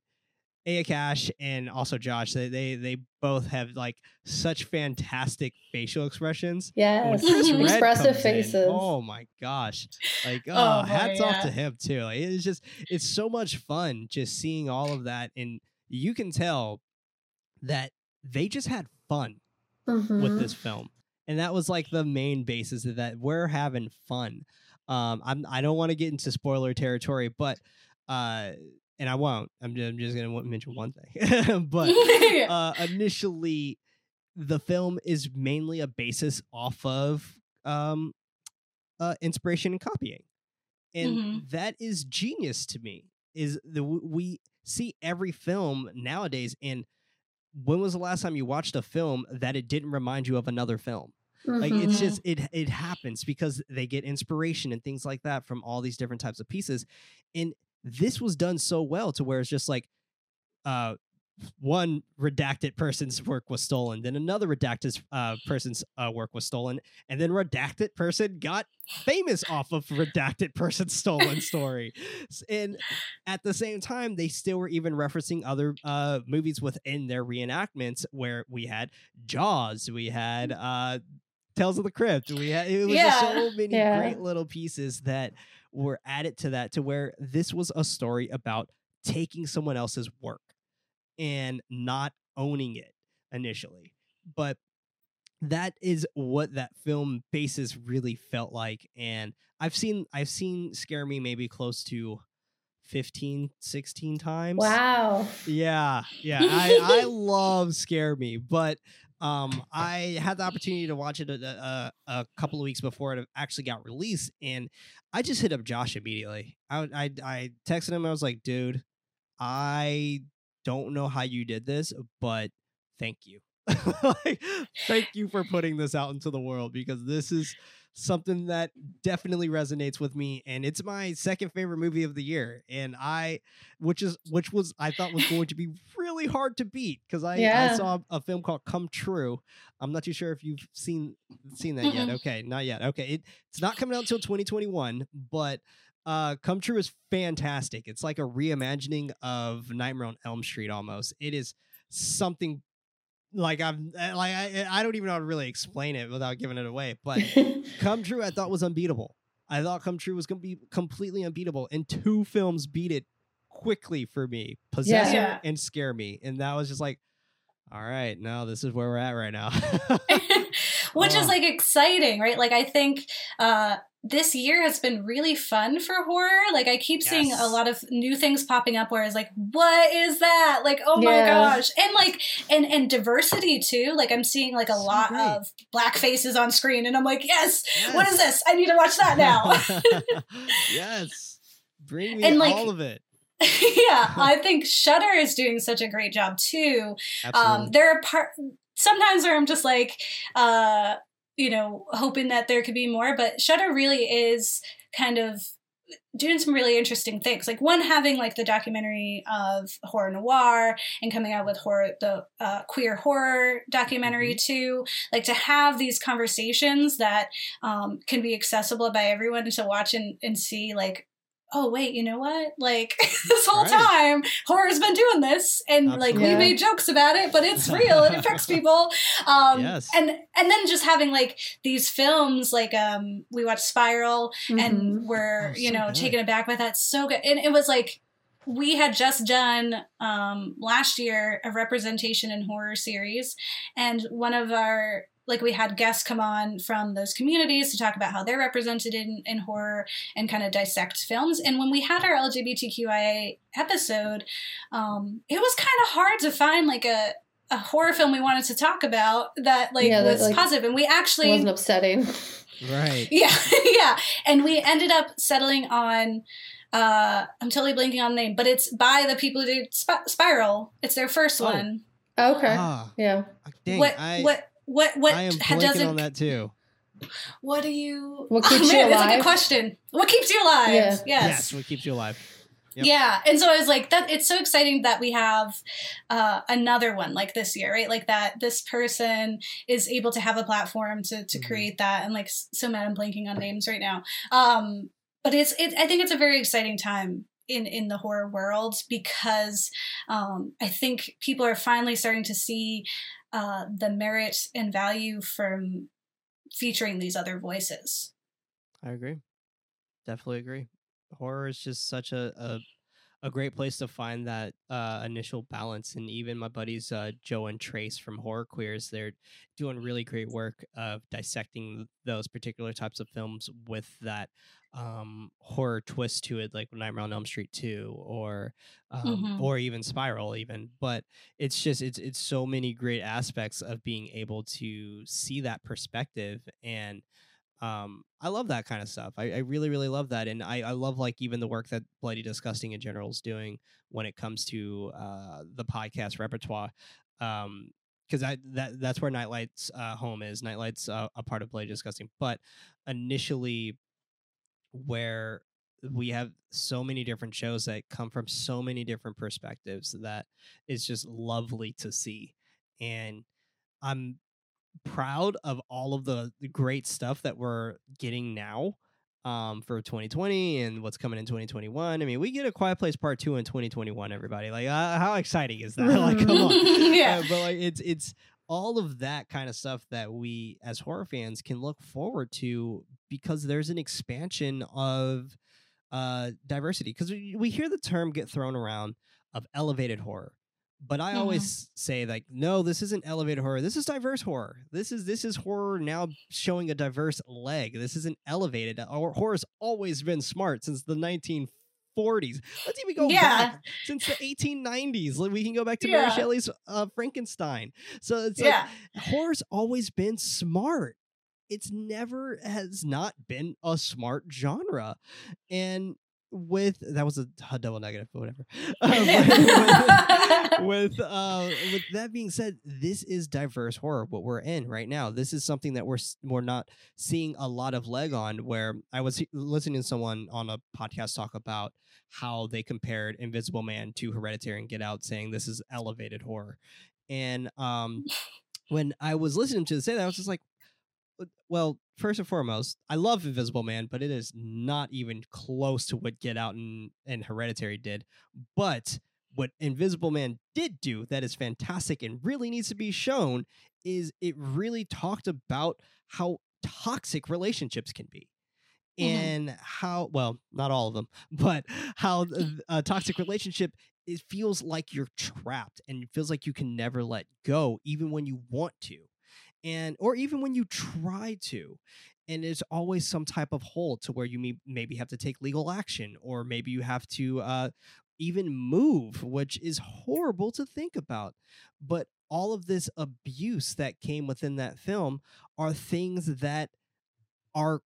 Aya Cash and also Josh, they, they they both have like such fantastic facial expressions. Yes. Expressive comes in, faces. oh my gosh! Like, oh, Oh, boy, hats off yeah. to him too. Like, it's just, it's so much fun just seeing all of that, and you can tell that they just had fun with Mhm. this film, and that was like the main basis of that. We're having fun. Um, I'm, I don't want to get into spoiler territory, but, uh, and I won't. I'm, ju- I'm just gonna mention one thing, but uh, initially the film is mainly a basis off of um, uh, inspiration and copying and Mhm. that is genius to me is the we see every film nowadays and when was the last time you watched a film that it didn't remind you of another film like it's Mhm. just it it happens because they get inspiration and things like that from all these different types of pieces and this was done so well to where it's just like uh one redacted person's work was stolen then another redacted uh, person's uh, work was stolen and then redacted person got famous off of redacted person's stolen story and at the same time they still were even referencing other uh, movies within their reenactments where we had jaws we had uh, tales of the crypt we had it was Yeah. so many Yeah. great little pieces that were added to that to where this was a story about taking someone else's work and not owning it initially but that is what that film basis really felt like and i've seen i've seen scare me maybe close to 15 16 times Wow. yeah yeah i i love scare me but um i had the opportunity to watch it a, a, a couple of weeks before it actually got released and i just hit up josh immediately i i, I texted him i was like dude i don't know how you did this but thank you like, thank you for putting this out into the world because this is something that definitely resonates with me and it's my second favorite movie of the year and i which is which was i thought was going to be really hard to beat because I, yeah. I saw a film called come true i'm not too sure if you've seen seen that yet Mm-mm. okay not yet okay it, it's not coming out until 2021 but uh come true is fantastic it's like a reimagining of nightmare on elm street almost it is something like i'm uh, like i, I don't even know how to really explain it without giving it away but Come True, I thought was unbeatable. I thought Come True was going to be completely unbeatable, and two films beat it quickly for me: Possessor Yeah. and Scare Me, and that was just like, all right, now this is where we're at right now. which Oh. is like exciting right? Like i think uh this year has been really fun for horror. Like i keep seeing a lot of new things popping up where it's like what is that? Like oh my Yeah. gosh. And like and and diversity too. Like i'm seeing like a So lot great. of black faces on screen and i'm like yes, what is this? I need to watch that now. Yes, bring me And, like, all of it. yeah i think shudder is doing such a great job too. Um Absolutely. there are part sometimes where i'm just like uh you know hoping that there could be more but shudder really is kind of doing some really interesting things. Like one having like the documentary of horror noire and coming out with horror the uh, queer horror documentary too. Like to have these conversations that um, can be accessible by everyone to watch and, and see like oh wait, you know what? Like this whole Right. time, horror's been doing this, and like we Absolutely. made jokes about it, but it's real. it affects people. Um, Yes. and and then just having like these films, like um, we watched Spiral, Mhm. and we're Oh, you so know good. taken aback by that. So good, and it was like we had just done um, last year a representation in horror series, and one of our like we had guests come on from those communities to talk about how they're represented in, in horror and kind of dissect films. And when we had our LGBTQIA episode, um, it was kind of hard to find like a a horror film we wanted to talk about that like Yeah, that, was like, positive, and we actually wasn't upsetting. right. yeah, yeah. And we ended up settling on uh I'm totally blanking on the name, but it's by the people who did Sp- Spiral. It's their first Oh. one. Okay. Ah, yeah. dang, what, I, what what what I am blanking doesn't on that too. what do you What keeps oh, you man, It's a good question. What keeps you alive? Yeah. Yes. Yes, what keeps you alive? Yep. Yeah, and so I was like, that it's so exciting that we have uh, another one like this year, right? Like that this person is able to have a platform to to Mhm. create that, and like so mad I'm blanking on names right now. Um, but it's it, I think it's a very exciting time in in the horror world because um, I think people are finally starting to see uh, the merit and value from featuring these other voices. I agree. Definitely agree. Horror is just such a a, a great place to find that uh, initial balance. And even my buddies uh, Joe and Trace from Horror Queers, they're doing really great work of dissecting those particular types of films with that um, horror twist to it, like Nightmare on Elm Street two, or um, Mhm. or even Spiral, even. But it's just it's it's so many great aspects of being able to see that perspective and um i love that kind of stuff i, I really really love that and I, I love like even the work that bloody disgusting in general is doing when it comes to uh the podcast repertoire um because I that that's where Nightlight's uh, home is. Nightlight's uh, a part of Bloody Disgusting, but initially, where we have so many different shows that come from so many different perspectives that is just lovely to see, and I'm proud of all of the the great stuff that we're getting now um for 2020 and what's coming in 2021 i mean we get a quiet place part two in 2021 everybody. Like uh, how exciting is that? Like come on. Yeah. Uh, but like it's it's all of that kind of stuff that we as horror fans can look forward to because there's an expansion of uh diversity because we, we hear the term get thrown around of elevated horror but i Mhm. always say like no this isn't elevated horror this is diverse horror this is this is horror now showing a diverse leg this isn't elevated Hor- horror's always been smart since the 1940s let's even go Yeah. back since the 1890s Like, we can go back to mary shelley's uh, frankenstein so it's like yeah. horror's always been smart. It's never has not been a smart genre. And with that was a, a double negative, but whatever. Uh, with with, uh, with that being said, this is diverse horror. What we're in right now, this is something that we're we're not seeing a lot of leg on. Where I was listening to someone on a podcast talk about how they compared Invisible Man to Hereditary and Get Out, saying this is elevated horror. And um, when I was listening to say that, I was just like, "Uh, well, first and foremost, I love Invisible Man, but it is not even close to what Get Out and, and Hereditary did. But what Invisible Man did do that is fantastic and really needs to be shown is it really talked about how toxic relationships can be. Mhm. And how, well, not all of them, but how a toxic relationship it feels like you're trapped and it feels like you can never let go even when you want to and or even when you try to and there's always some type of hole to where you may, maybe have to take legal action or maybe you have to uh, even move which is horrible to think about. But all of this abuse that came within that film are things that are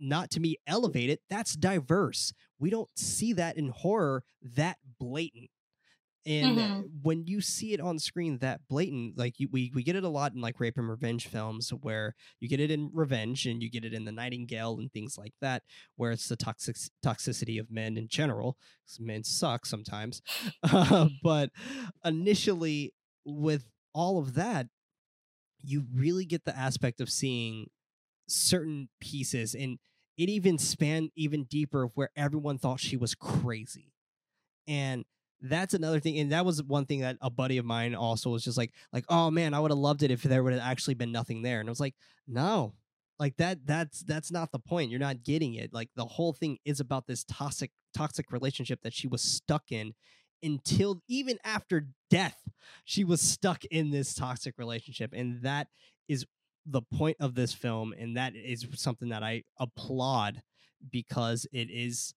not to me elevated that's diverse. We don't see that in horror that blatant and Mhm. when you see it on screen that blatant like you, we, we get it a lot in like rape and revenge films where you get it in revenge and you get it in the nightingale and things like that where it's the toxic toxicity of men in general men suck sometimes uh, but initially with all of that you really get the aspect of seeing certain pieces and it even spanned even deeper where everyone thought she was crazy. And that's another thing. And that was one thing that a buddy of mine also was just like, like, oh man, I would have loved it if there would have actually been nothing there. And I was like, no, like that, that's that's not the point. You're not getting it. Like the whole thing is about this toxic, toxic relationship that she was stuck in until even after death, she was stuck in this toxic relationship. And that is the point of this film and that is something that i applaud because it is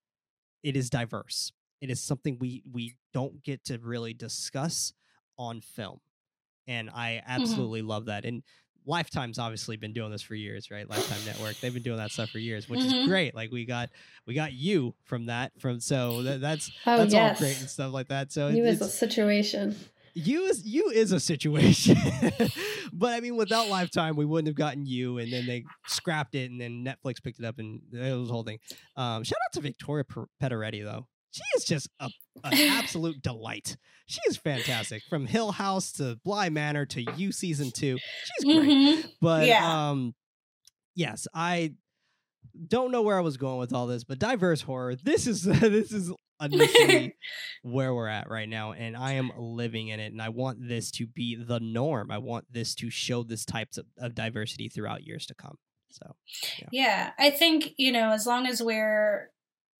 it is diverse it is something we we don't get to really discuss on film and i absolutely mm-hmm. love that and lifetime's obviously been doing this for years right lifetime network they've been doing that stuff for years which mm-hmm. is great like we got we got you from that from so that, that's oh, that's yes. all great and stuff like that so you as a situation you is you is a situation but i mean without lifetime we wouldn't have gotten you and then they scrapped it and then netflix picked it up and it was the whole thing um shout out to victoria Pedretti though she is just a, an absolute delight she is fantastic from hill house to bly manor to you season two she's great mm-hmm. but yeah. um yes i don't know where I was going with all this, but diverse horror. This is this is initially where we're at right now and i am living in it and i want this to be the norm i want this to show this types of, of diversity throughout years to come so yeah. yeah i think you know as long as we're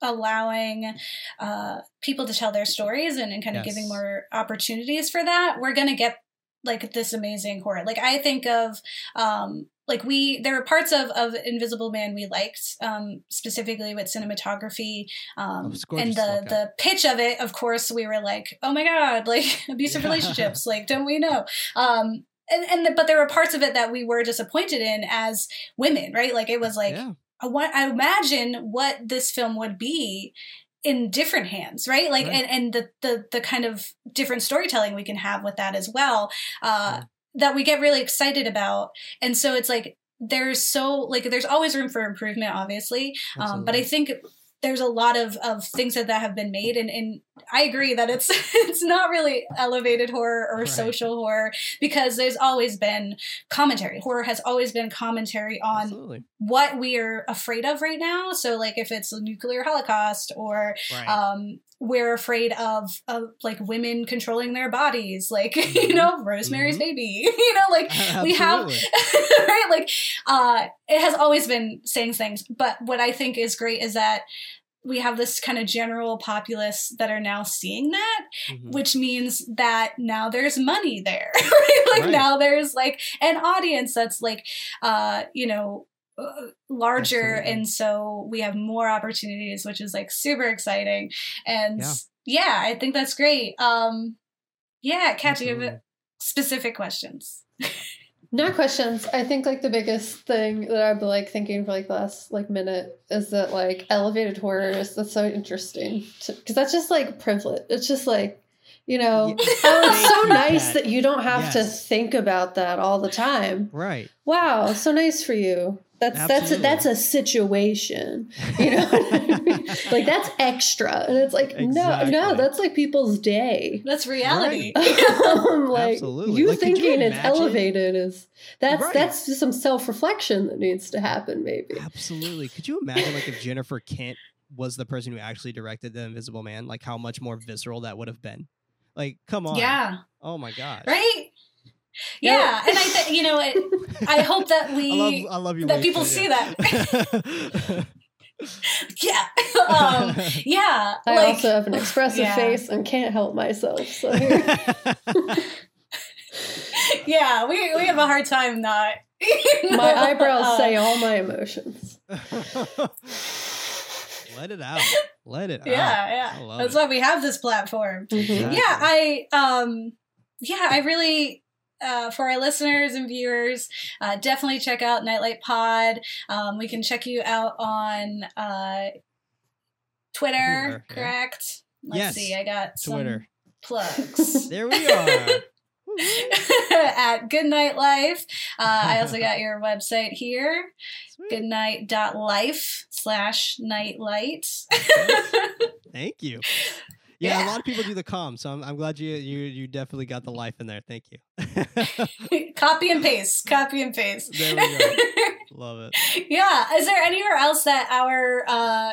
allowing uh, people to tell their stories and, and kind of yes. giving more opportunities for that we're going to get like this amazing horror like i think of um like we there were parts of of invisible man we liked um specifically with cinematography um and the the pitch of it of course we were like oh my god like abusive yeah. relationships like don't we know um and and the, but there were parts of it that we were disappointed in as women right like it was like yeah. I, want, I imagine what this film would be in different hands right like right. and and the, the the kind of different storytelling we can have with that as well uh yeah that we get really excited about. And so it's like there's so like there's always room for improvement, obviously. Um, but I think there's a lot of, of things that, that have been made and, and I agree that it's it's not really elevated horror or right. social horror because there's always been commentary. Horror has always been commentary on Absolutely. What we are afraid of right now. So like if it's a nuclear holocaust or right. um, we're afraid of, of like women controlling their bodies, like mm-hmm. you know Rosemary's mm-hmm. Baby. you know, like we have right, like uh, it has always been saying things. But what I think is great is that we have this kind of general populace that are now seeing that, mm-hmm. which means that now there's money there. right? Like right. now there's like an audience that's like, uh, you know, uh, larger Absolutely. and so we have more opportunities which is like super exciting. And yeah, yeah i think that's great. Um yeah kat you have specific questions? Not questions. I think like the biggest thing that i've been like thinking for like the last like minute is that like elevated horror is that's so interesting because that's just like privilege it's just like you know oh it's so nice that you don't have yes. to think about that all the time. Right. Wow so nice for you that's Absolutely. that's a, that's a situation, you know. like that's extra, and it's like exactly. no, no, that's like people's day. That's reality. Right. um, like Absolutely. you like, thinking you it's elevated is that's right. that's just some self reflection that needs to happen. Maybe. Absolutely. Could you imagine like if Jennifer Kent was the person who actually directed the Invisible Man? Like how much more visceral that would have been. Like, come on. Yeah. Oh my god. Right yeah, and I think you know, it, I hope that we, I love, I love you that people see that. yeah, um, yeah. I like, also have an expressive yeah. face and can't help myself. So yeah, we we have a hard time not. You know, my eyebrows uh, say all my emotions. Let it out. Let it yeah, out. Yeah, yeah. That's it. why we have this platform. Mm-hmm. Yeah, I um yeah, I really uh, for our listeners and viewers, uh, definitely check out Nightlight Pod. Um, we can check you out on uh, Twitter, correct? Let's yes. see. I got Twitter plugs. there we are. at Goodnight Life. Uh, I also got your website here, goodnight.life slash nightlight. Thank you. Yeah, Yeah. a lot of people do the calm, so I'm, I'm glad you you you definitely got the life in there. Thank you. copy and paste. Copy and paste. There we go. Love it. yeah. Is there anywhere else that our uh,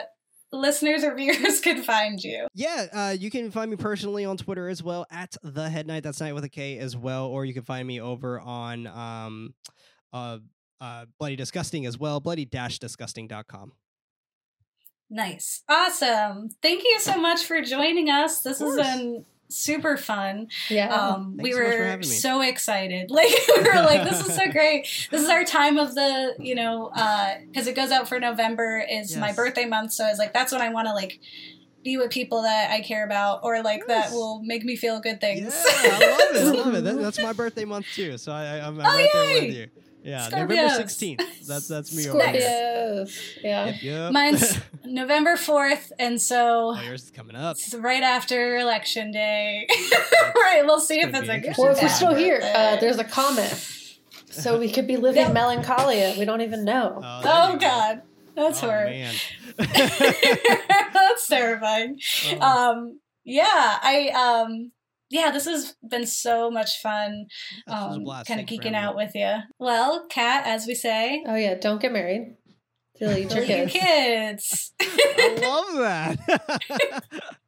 listeners or viewers could find you? Yeah, uh, you can find me personally on Twitter as well at the head night. That's night with a K as well, or you can find me over on um, uh, uh, bloody disgusting as well, bloody dash disgusting.com. Nice. Awesome. Thank you so much for joining us. This has been super fun. Yeah. Um, we Thanks so were so excited. Like we were like, this is so great. This is our time of the, you know, because it goes out for November is my birthday month. So I was like, that's when I want to like be with people that I care about or like that will make me feel good things. Yeah. I love it. I love it. That, that's my birthday month too, so I, I'm Oh, right there with you. Yeah, November 16th. That's that's me over here. Scorpios. Yeah. Yep, yep. Mine's November 4th. And so oh, yours is coming up. it's right after election day. right. We'll see if it's a good interesting. Well, if we're still here, uh, there's a comment. So we could be living Yep. melancholia. We don't even know. Oh, Oh you go. God, that's oh, horrible. man. that's terrifying. Oh. Um, yeah, I um, yeah, this has been so much fun. This was a Um, kind of Thank you for geeking out with you. Well, Kat, as we say, Oh yeah, don't get married. Till you delete your kids. kids. I love that.